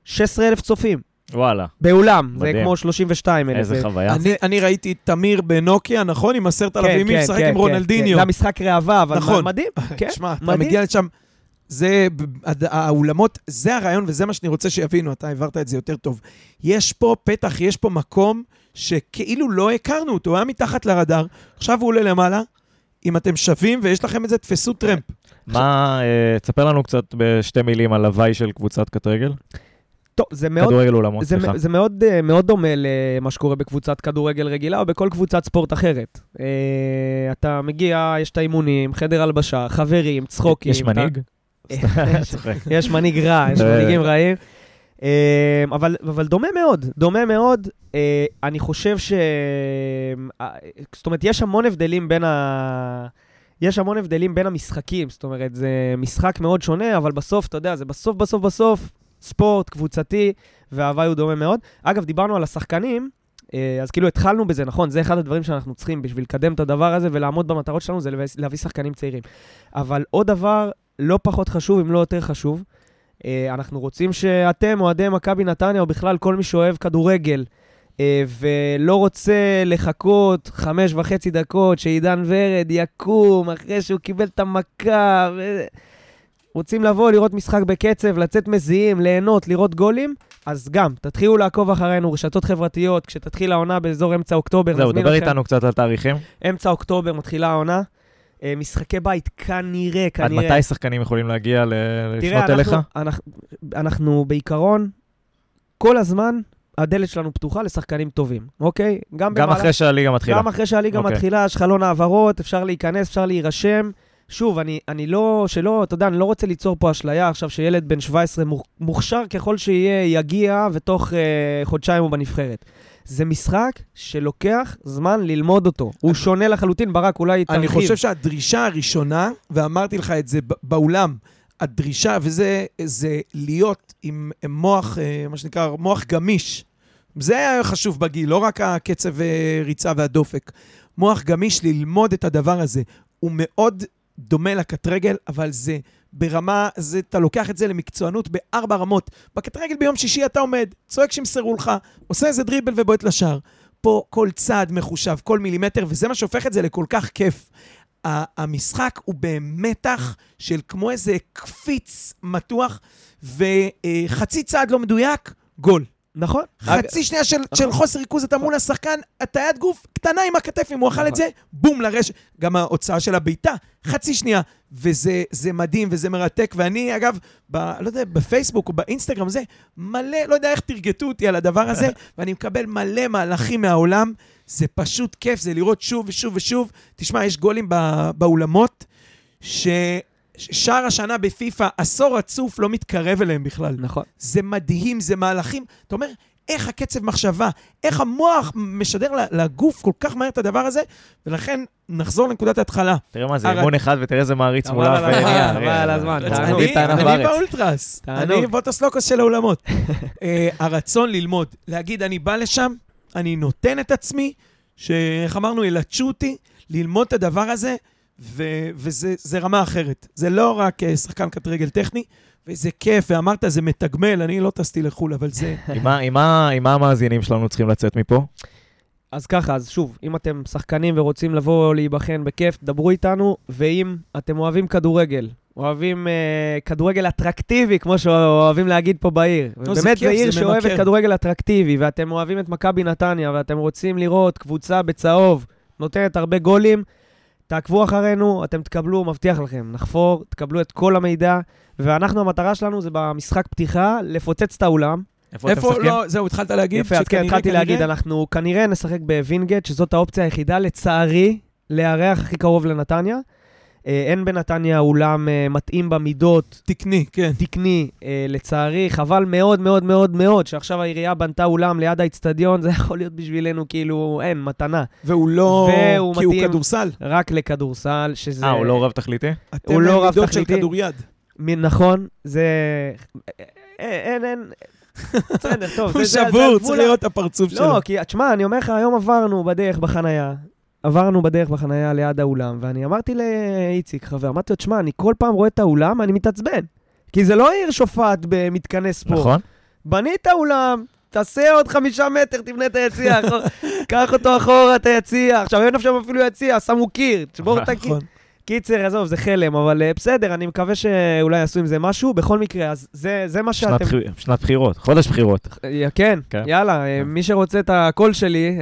16,000 צופים, וואלה, באולם, זה מדהים. כמו 32,000. איזה חוויה. אני- אני ראיתי את תמיר בנוקיה, נכון? עם עשרת אלפים איש, משחק עם רונלדיניו. כן, זה המשחק ראווה, אבל נכון. מדהים, כן, תשמע, אתה מדהים. מגיע לשם, זה, הד- האולמות, זה הרעיון וזה מה שאני רוצה שיבינו, אתה העברת את זה יותר טוב. יש פה פתח, יש פה מקום שכאילו לא הכרנו אותו, הוא היה מתחת לרדאר, עכשיו הוא עולה למעלה. אם אתם שווים ויש לכם את זה, תפסו טרמפ. מה, אה, תספר לנו קצת בשתי מילים על הוואי של קבוצת כדורגל. טוב, זה מאוד כדורגל אולמות, זה, סליחה. זה מאוד, אה, מאוד דומה למה שקורה בקבוצת כדורגל רגילה או בכל קבוצת ספורט אחרת. אה, אתה מגיע, יש את האימונים, חדר הלבשה, חברים, צחוקים. יש מנהיג? יש מנהיג רע, יש. מנהיגים רעים. אה, אבל, אבל דומה מאוד, דומה מאוד. אה, אני חושב ש... זאת אומרת, יש המון הבדלים בין ה... יש המון הבדלים בין המשחקים, זאת אומרת, זה משחק מאוד שונה, אבל בסוף, אתה יודע, זה בסוף, בסוף, בסוף, ספורט, קבוצתי, וההוואי הוא דומה מאוד. אגב, דיברנו על השחקנים, אה, אז כאילו התחלנו בזה, נכון? זה אחד הדברים שאנחנו צריכים בשביל לקדם את הדבר הזה ולעמוד במטרות שלנו, זה להביא- שחקנים צעירים. אבל עוד דבר לא פחות חשוב, אם לא יותר חשוב, אה, אנחנו רוצים שאתם, אוהדי מכבי נתניה, או בכלל כל מי שאוהב כדורגל, ולא רוצה לחכות חמש וחצי דקות שעידן ורד יקום אחרי שהוא קיבל את המכה, ו... רוצים לבוא, לראות משחק בקצב, לצאת מזיעים, ליהנות, לראות גולים, אז גם, תתחילו לעקוב אחרינו, רשתות חברתיות, כשתתחיל העונה באזור אמצע אוקטובר, זהו, דבר. איתנו קצת על תאריכים. אמצע אוקטובר מתחילה העונה. אה, משחקי בית, כנראה, עד כנראה. מתי שחקנים יכולים להגיע ל- תראה, לפנות אליך? אנחנו, אנחנו, אנחנו בעיקרון, כל הזמן, הדלת שלנו פתוחה לשחקנים טובים, אוקיי? גם במהלך- אחרי שהליגה מתחילה. גם אחרי שהליגה אוקיי. מתחילה, יש חלון העברות, אפשר להיכנס, אפשר להירשם. שוב, אני, אני לא, שלא, אתה יודע, אני לא רוצה ליצור פה אשליה עכשיו שילד בן 17 מוכ- מוכשר ככל שיהיה, יגיע, ותוך אה, חודשיים הוא בנבחרת. זה משחק שלוקח זמן ללמוד אותו. הוא שונה לחלוטין, ברק, אולי תרחיב. אני חושב שהדרישה הראשונה, ואמרתי לך את זה באולם, הדרישה, וזה זה להיות עם מוח, אה, מה שנקרא, מוח גמיש. זה היה חשוב בגיל, לא רק הקצב אה, ריצה והדופק. מוח גמיש, ללמוד את הדבר הזה. הוא מאוד דומה לקט רגל, אבל זה ברמה, זה, אתה לוקח את זה למקצוענות בארבע רמות. בקט רגל ביום שישי אתה עומד, צועק שימסרו לך, עושה איזה דריבל ובועט לשער. פה כל צעד מחושב, כל מילימטר, וזה מה שהופך את זה לכל כך כיף. המשחק הוא במתח של כמו איזה קפיץ מתוח, וחצי צעד לא מדויק, גול. נכון. חצי שנייה של, של חוסר ריכוז, אתה מול השחקן, הטיית גוף קטנה עם הכתף, אם הוא אכל את נכון. זה, בום, לרשת. גם ההוצאה של הבעיטה, חצי שנייה. וזה זה מדהים וזה מרתק, ואני, אגב, ב, לא יודע, בפייסבוק או באינסטגרם, זה מלא, לא יודע איך תרגטו אותי על הדבר הזה, ואני מקבל מלא מהלכים מהעולם. זה פשוט כיף, זה לראות שוב ושוב ושוב. תשמע, יש גולים בא, באולמות, ששער השנה בפיפ"א, עשור רצוף, לא מתקרב אליהם בכלל. נכון. זה מדהים, זה מהלכים. אתה אומר, איך הקצב מחשבה, איך המוח משדר לגוף כל כך מהר את הדבר הזה, ולכן נחזור לנקודת ההתחלה. תראה מה זה, אימון אחד ותראה איזה מעריץ מולה. על הזמן, חבל על הזמן, תענוג. אני. באולטרס. אני בוטוס של האולמות. אה, הרצון ללמוד, להגיד, אני בא לשם, אני נותן את עצמי, שאיך אמרנו, ילטשו אותי, ללמוד את הדבר הזה, ו- וזה זה רמה אחרת. זה לא רק אה, שחקן קט רגל טכני, וזה כיף, ואמרת, זה מתגמל, אני לא טסתי לחו"ל, אבל זה... עם מה המאזינים שלנו צריכים לצאת מפה? אז ככה, אז שוב, אם אתם שחקנים ורוצים לבוא להיבחן בכיף, דברו איתנו, ואם אתם אוהבים כדורגל, אוהבים אה, כדורגל אטרקטיבי, כמו שאוהבים להגיד פה בעיר. לא, באמת, זו עיר שאוהבת. כדורגל אטרקטיבי, ואתם אוהבים את מכבי נתניה, ואתם רוצים לראות קבוצה בצהוב, נותנת הרבה גולים, תעקבו אחרינו, אתם תקבלו, מבטיח לכם, נחפור, תקבלו את כל המידע, ואנחנו, המטרה שלנו זה במשחק פתיחה, לפוצץ את האולם. איפה אתם איפה, משחקים? לא, זהו, התחלת להגיד? יפה, אז כן, שכנראה, התחלתי כנראה- להגיד, אנחנו כנראה נשחק בווינגייט, שזאת האופציה היחידה, לצערי, לארח הכי קרוב לנתניה. אה, אין בנתניה אולם אה, מתאים במידות, תקני, כן. תקני, אה, לצערי. חבל מאוד מאוד מאוד מאוד שעכשיו העירייה בנתה אולם ליד האיצטדיון, זה יכול להיות בשבילנו כאילו, אין, מתנה. והוא לא... והוא כי הוא מתאים. כדורסל. רק לכדורסל, שזה... אה, הוא לא רב תכליתי? אתם הוא לא רב מידות של. כדוריד. נכון, זה... אין, אין, אין... בסדר, טוב. הוא שבור, צריך לראות את הפרצוף שלו. לא, כי תשמע, אני אומר לך, היום עברנו בדרך בחנייה, עברנו בדרך בחנייה ליד האולם, ואני אמרתי לאיציק, חבר, אמרתי לו, תשמע, אני כל פעם רואה את האולם, אני מתעצבן. כי זה לא עיר שופעת במתקני ספורט. נכון? בנית אולם, תעשה עוד חמישה מטר, תבנה את היציע, קח אותו אחורה, את היציע. עכשיו, אין שם אפילו יציע, שמו קיר, תשבור את הקיר. נכון. קיצר, עזוב, זה חלם, אבל אה, בסדר, אני מקווה שאולי יעשו עם זה משהו. בכל מקרה, אז זה, זה מה שנת שאתם... בחיר- שנת בחירות, חודש בחירות. אה, כן, כן. יאללה, אה, כן. מי שרוצה את הקול שלי,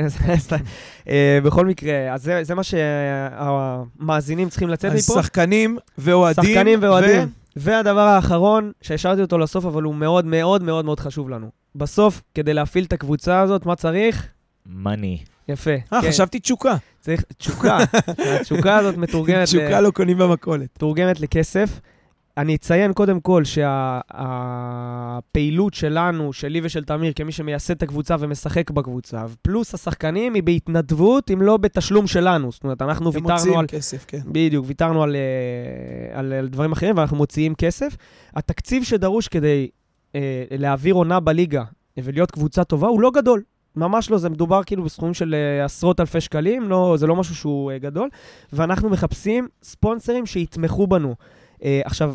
בכל מקרה, אז זה- זה מה שהמאזינים צריכים לצאת אז מפה. שחקנים ואוהדים. שחקנים ו- ואוהדים. והדבר האחרון, שהשארתי אותו לסוף, אבל הוא מאוד מאוד מאוד מאוד חשוב לנו. בסוף, כדי להפעיל את הקבוצה הזאת, מה צריך? מאני. יפה. אה, כן, חשבתי תשוקה. צריך תשוקה. התשוקה הזאת מתורגמת ל- תשוקה לא קונים במכולת. מתורגמת לכסף. אני אציין קודם כל שהפעילות שלנו, שלי ושל תמיר, כמי שמייסד את הקבוצה ומשחק בקבוצה, פלוס השחקנים, היא בהתנדבות, אם לא בתשלום שלנו. זאת אומרת, אנחנו הם ויתרנו מוציאים על... כסף, כן. בדיוק, ויתרנו על, אה, על, על דברים אחרים, ואנחנו מוציאים כסף. התקציב שדרוש כדי אה, להעביר עונה בליגה ולהיות קבוצה טובה הוא לא גדול. ממש לא, זה מדובר כאילו בסכומים של אה, עשרות אלפי שקלים, לא, זה לא משהו שהוא אה, גדול, ואנחנו מחפשים ספונסרים שיתמכו בנו. אה, עכשיו,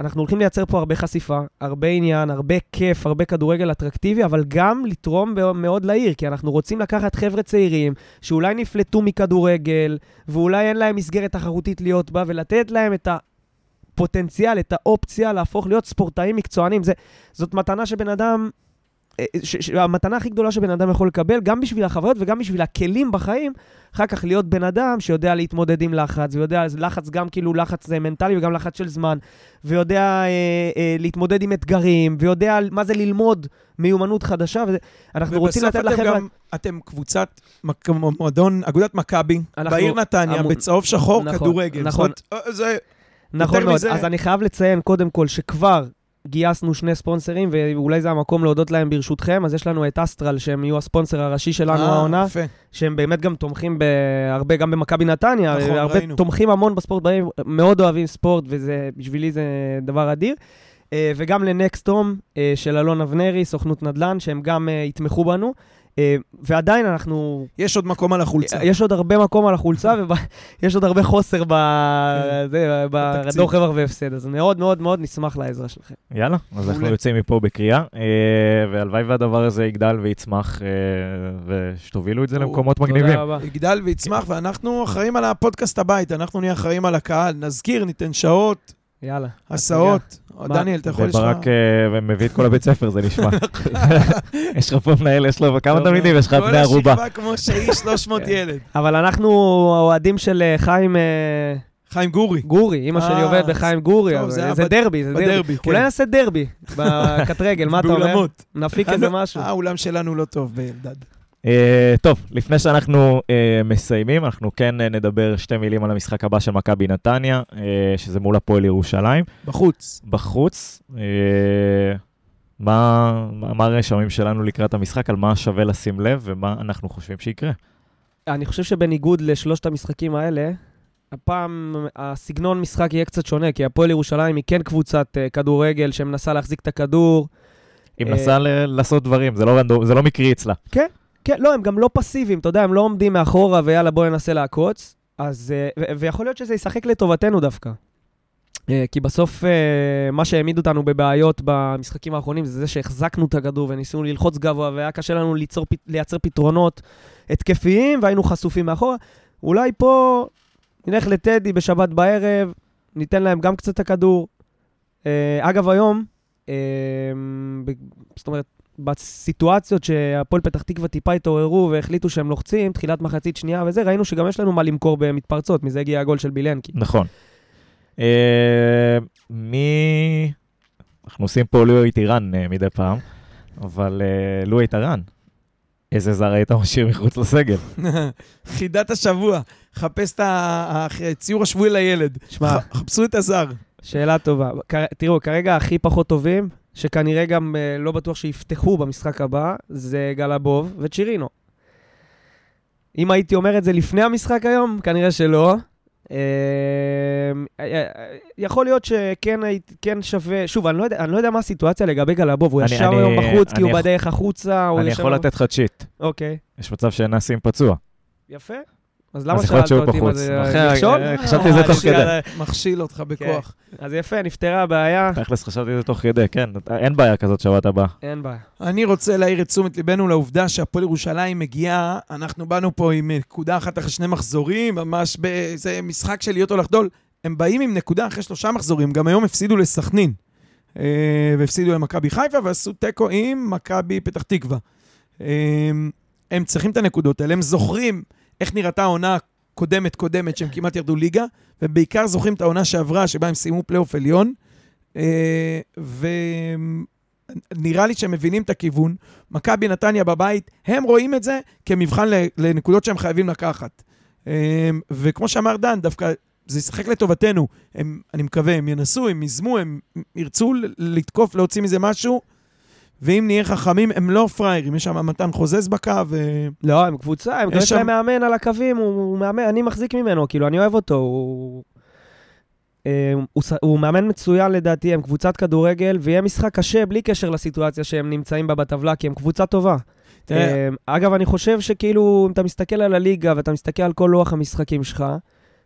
אנחנו הולכים לייצר פה הרבה חשיפה, הרבה עניין, הרבה כיף, הרבה כדורגל אטרקטיבי, אבל גם לתרום מאוד לעיר, כי אנחנו רוצים לקחת חבר'ה צעירים שאולי נפלטו מכדורגל, ואולי אין להם מסגרת תחרותית להיות בה, ולתת להם את הפוטנציאל, את האופציה להפוך להיות ספורטאים מקצוענים. זה, זאת מתנה שבן אדם המתנה הכי גדולה שבן אדם יכול לקבל, גם בשביל החוויות וגם בשביל הכלים בחיים, אחר כך להיות בן אדם שיודע להתמודד עם לחץ, ויודע, לחץ גם כאילו לחץ אה, מנטלי וגם לחץ של זמן, ויודע אה, אה, להתמודד עם אתגרים, ויודע מה זה ללמוד מיומנות חדשה, ואנחנו רוצים לתת ובסוף אתם לחבר'ה... גם, אתם קבוצת, מק- מועדון, אגודת מכבי, בעיר נתניה, המון- בצהוב שחור, נכון, כדורגל. נכון. זאת אה, זה... נכון מאוד. מזה- אז אני חייב לציין קודם כל שכבר גייסנו שני ספונסרים, ואולי זה המקום להודות להם ברשותכם. אז יש לנו את אסטרל, שהם יהיו הספונסר הראשי שלנו אה, העונה, יפה. שהם באמת גם תומכים בהרבה, גם במכבי נתניה, נכון, הרבה ראינו. תומכים המון בספורט, מאוד אוהבים ספורט, ובשבילי זה דבר אדיר. אה, וגם לנקסטום אה, של אלון אבנרי, סוכנות נדל"ן, שהם גם יתמכו בנו. אה, ועדיין אנחנו יש עוד מקום על החולצה. יש עוד הרבה מקום על החולצה, ויש עוד הרבה חוסר ב- זה, בתקציב. בדוח רווח והפסד, אז מאוד מאוד מאוד נשמח לעזרה שלכם. יאללה, אז אנחנו. יוצאים מפה בקריאה, אה, והלוואי והדבר הזה יגדל ויצמח, אה, ושתובילו את זה. למקומות מגניבים. תודה רבה. יגדל ויצמח, ואנחנו אחראים על הפודקאסט הבית, אנחנו נהיה אחראים על הקהל, נזכיר, ניתן שעות, יאללה. הסעות. דניאל, אתה יכול לשמוע? וברק אה, מביא את כל הבית ספר, זה נשמע. יש לך פה מנהל, יש לו כמה תלמידים, יש לך בני ערובה. כל השכבה כמו שהיא 300 ילד. אבל אנחנו אוהדים של אה, חיים אה, חיים גורי. גורי, אימא שלי אה, עובדת בחיים גורי, זה דרבי, זה דרבי. כן. אולי נעשה דרבי בקט רגל, מה אתה אומר? באולמות. נפיק איזה משהו. אה, האולם שלנו לא טוב באלדד. אה, טוב, לפני שאנחנו אה, מסיימים, אנחנו כן אה, נדבר שתי מילים על המשחק הבא של מכבי נתניה, אה, שזה מול הפועל ירושלים. בחוץ. בחוץ, אה, מה מה- הרשמים שלנו לקראת המשחק, על מה שווה לשים לב ומה אנחנו חושבים שיקרה. אני חושב שבניגוד לשלושת המשחקים האלה, הפעם הסגנון משחק יהיה קצת שונה, כי הפועל ירושלים היא כן קבוצת אה, כדורגל שמנסה להחזיק את הכדור. היא מנסה ל- לעשות דברים, זה לא זה לא מקרי אצלה. כן, לא, הם גם לא פסיביים, אתה יודע, הם לא עומדים מאחורה ויאללה, בוא ננסה לעקוץ. אז, אה, ו- ויכול להיות שזה ישחק לטובתנו דווקא. אה, כי בסוף אה, מה שהעמיד אותנו בבעיות במשחקים האחרונים זה זה שהחזקנו את הכדור וניסינו ללחוץ גבוה והיה קשה לנו ליצור, לייצר פתרונות התקפיים והיינו חשופים מאחורה. אולי פה נלך לטדי בשבת בערב, ניתן להם גם קצת את הכדור. אגב, היום, זאת אומרת, בסיטואציות שהפועל פתח תקווה טיפה התעוררו והחליטו שהם לוחצים, תחילת מחצית שנייה וזה, ראינו שגם יש לנו מה למכור במתפרצות, מזה הגיע הגול של בילנקי. נכון. אה, מי... אנחנו עושים פה לואי טירן אה, מדי פעם, אבל אה, לואי טירן, איזה זר היית משאיר מחוץ לסגל? חידת השבוע. חפש את הציור השבועי לילד. שמע, חפשו את הזר. שאלה טובה. תראו, כרגע הכי פחות טובים, שכנראה גם אה, לא בטוח שיפתחו במשחק הבא, זה גלבוב וצ'ירינו. אם הייתי אומר את זה לפני המשחק היום, כנראה שלא. אה, אה, יכול להיות שכן הייתי- כן שווה, שוב, אני לא יודע, אני לא יודע מה הסיטואציה לגבי גלבוב, הוא אני- ישר אני- היום בחוץ, כי הוא בדרך החוצה, אני. יכול לתת לך צ'יט. אוקיי, יש מצב שנאסים פצוע. יפה. אז למה שאלת אותי מה בחוץ. זה אחרי- מכשול? אה, חשבתי את זה אה, תוך כדי. יאללה. מכשיל אותך בכוח. אז יפה, נפתרה הבעיה, תכלס חשבתי את זה תוך כדי, כן, אין בעיה כזאת שבת הבאה. אין בעיה. אני רוצה להעיר את תשומת ליבנו לעובדה שהפועל ירושלים מגיעה, אנחנו באנו פה עם נקודה אחת אחרי שני מחזורים, ממש באיזה משחק של להיות או לחדול. הם באים עם נקודה אחרי שלושה מחזורים, גם היום הפסידו לסכנין. אה, והפסידו למכבי חיפה ועשו תיקו עם מכבי פתח תקווה. אה, הם צריכים את הנקודות האלה, הם זוכרים איך נראתה העונה קודמת קודמת שהם כמעט ירדו ליגה, ובעיקר זוכרים את העונה שעברה, שבה הם סיימו פלייאוף עליון. אה, ונראה לי שהם מבינים את הכיוון. מכבי נתניה בבית, הם רואים את זה כמבחן לנקודות שהם חייבים לקחת. אה, וכמו שאמר דן, דווקא זה ישחק לטובתנו. הם, אני מקווה, הם ינסו, הם ייזמו, הם ירצו לתקוף, להוציא מזה משהו, ואם נהיה חכמים, הם לא פראיירים. יש שם מתן חוזז בקו, ו... לא, הם קבוצה, הם יש להם מאמן על הקווים, הוא, הוא מאמן, אני מחזיק ממנו, כאילו, אני אוהב אותו, הוא... אה, הוא, ס- הוא מאמן מצוין לדעתי, הם קבוצת כדורגל, ויהיה משחק קשה בלי קשר לסיטואציה שהם נמצאים בה בטבלה, כי הם קבוצה טובה. תראה, אה, אגב, אני חושב שכאילו, אם אתה מסתכל על הליגה ואתה מסתכל על כל לוח המשחקים שלך,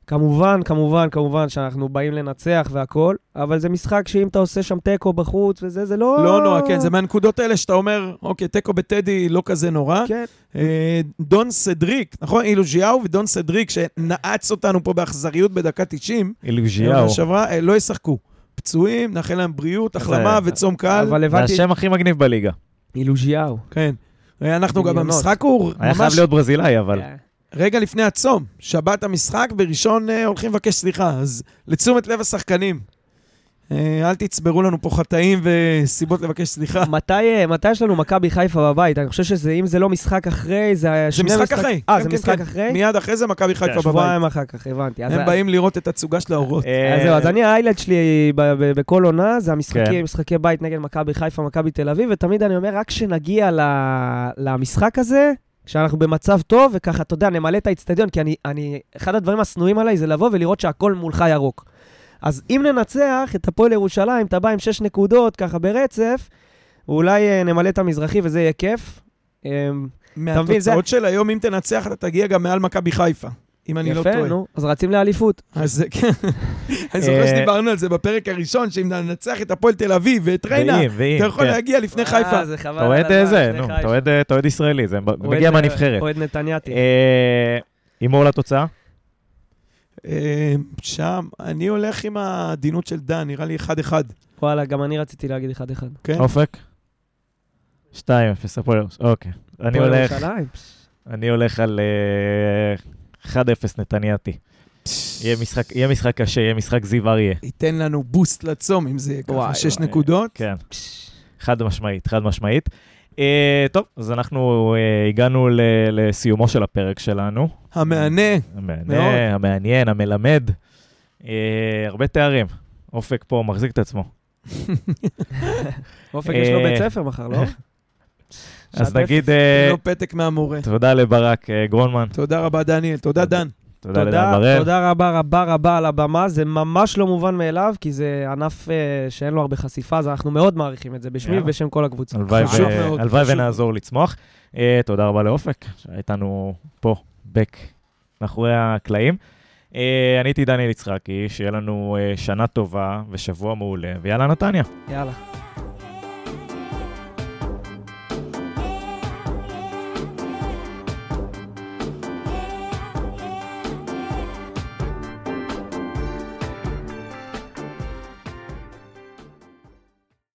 כמובן, כמובן, כמובן שאנחנו באים לנצח והכל, אבל זה משחק שאם אתה עושה שם תיקו בחוץ וזה, זה לא... לא נורא, כן, זה מהנקודות האלה שאתה אומר, אוקיי, תיקו בטדי לא כזה נורא. כן, אה, דון סדריק, נכון? אילוז'יהו ודון סדריק, שנעץ אותנו פה באכזריות בדקה 90, אילוז'יהו. העונה שעברה, אה, לא ישחקו. פצועים, נאחל להם בריאות, זה- החלמה וצום קל. אבל זה הבנתי... השם הכי מגניב בליגה. אילוז'יהו. כן. אנחנו גם. במשחק הוא היה חייב ממש להיות ברזילאי, אבל... כן. רגע לפני הצום. שבת המשחק, בראשון אה, הולכים לבקש סליחה. אז לתשומת לב השחקנים. אה, אל תצברו לנו פה חטאים וסיבות לבקש סליחה. מתי, אה, מתי יש לנו מכבי חיפה בבית? אני חושב שאם זה לא משחק אחרי, זה... זה שני משחק אחרי. אה, כן, זה כן, משחק כן. אחרי? מיד אחרי זה מכבי חיפה בבית. שבועיים אחר כך, הבנתי. אז- הם באים לראות את התצוגה של האורות. אה, אז זהו, אז אני, האיילד שלי ב- ב- בכל עונה, זה כן. המשחקי משחקי בית נגד מכבי חיפה, מכבי תל אביב, ותמיד אני אומר, רק כשנגיע ל- למשחק הזה, כשאנחנו במצב טוב, וככה, אתה יודע, נמלא את האיצטדיון, כי אני, אני, אחד הדברים השנואים עליי זה לבוא ולראות שהכל מולך ירוק. אז אם ננצח את הפועל ירושלים, אתה בא עם שש נקודות, ככה ברצף, אולי אה, נמלא את המזרחי וזה יהיה כיף. אה, מבין, זה- מהתוצאות של היום, אם תנצח, אתה תגיע גם מעל מכבי חיפה. אם אני לא יפה, טועה. נו, אז רצים לאליפות. אז זה כן. אני זוכר אה, שדיברנו על זה בפרק הראשון, שאם ננצח את הפועל תל אביב ואת ריינה, אתה יכול כן. להגיע לפני חיפה. אה, זה חבל אתה אוהד זה, נו, חיפה. אתה אוהד- ישראלי, זה מגיע אה, מהנבחרת. אוהד נתניאתי. אה, הימור לתוצאה? אה, שם, אני הולך עם העדינות של דן, נראה לי 1-1. וואלה, גם אני רציתי להגיד 1-1. כן? אופק? 2-0, הפועל. אוקיי. אני הולך? אני הולך על אה, 1-0 נתניאתי. יהיה משחק- יהיה משחק קשה, יהיה משחק זיו אריה. ייתן לנו בוסט לצום, אם זה יהיה ככה וואי, 6 וואי. נקודות. כן, חד משמעית, חד משמעית. אה, טוב, אז אנחנו אה, הגענו ל- לסיומו של הפרק שלנו. המהנה. המהנה, מאוד. המעניין, המלמד. אה, הרבה תארים. אופק פה מחזיק את עצמו. אופק יש לו בית ספר מחר, לא? אז נגיד לא פתק מהמורה. תודה לברק אה, גרונמן, תודה רבה, דניאל. תודה, דן. תודה לדן בראל. תודה רבה רבה רבה על הבמה, זה ממש לא מובן מאליו, כי זה ענף אה, שאין לו הרבה חשיפה, אז אנחנו מאוד מעריכים את זה, בשמי. ובשם כל הקבוצה. הלוואי. ונעזור לצמוח. אה, תודה רבה לאופק, שהיה איתנו פה, בק, מאחורי הקלעים. אה, אני הייתי דניאל יצחקי, שיהיה לנו אה, שנה טובה ושבוע מעולה, ויאללה נתניה. יאללה.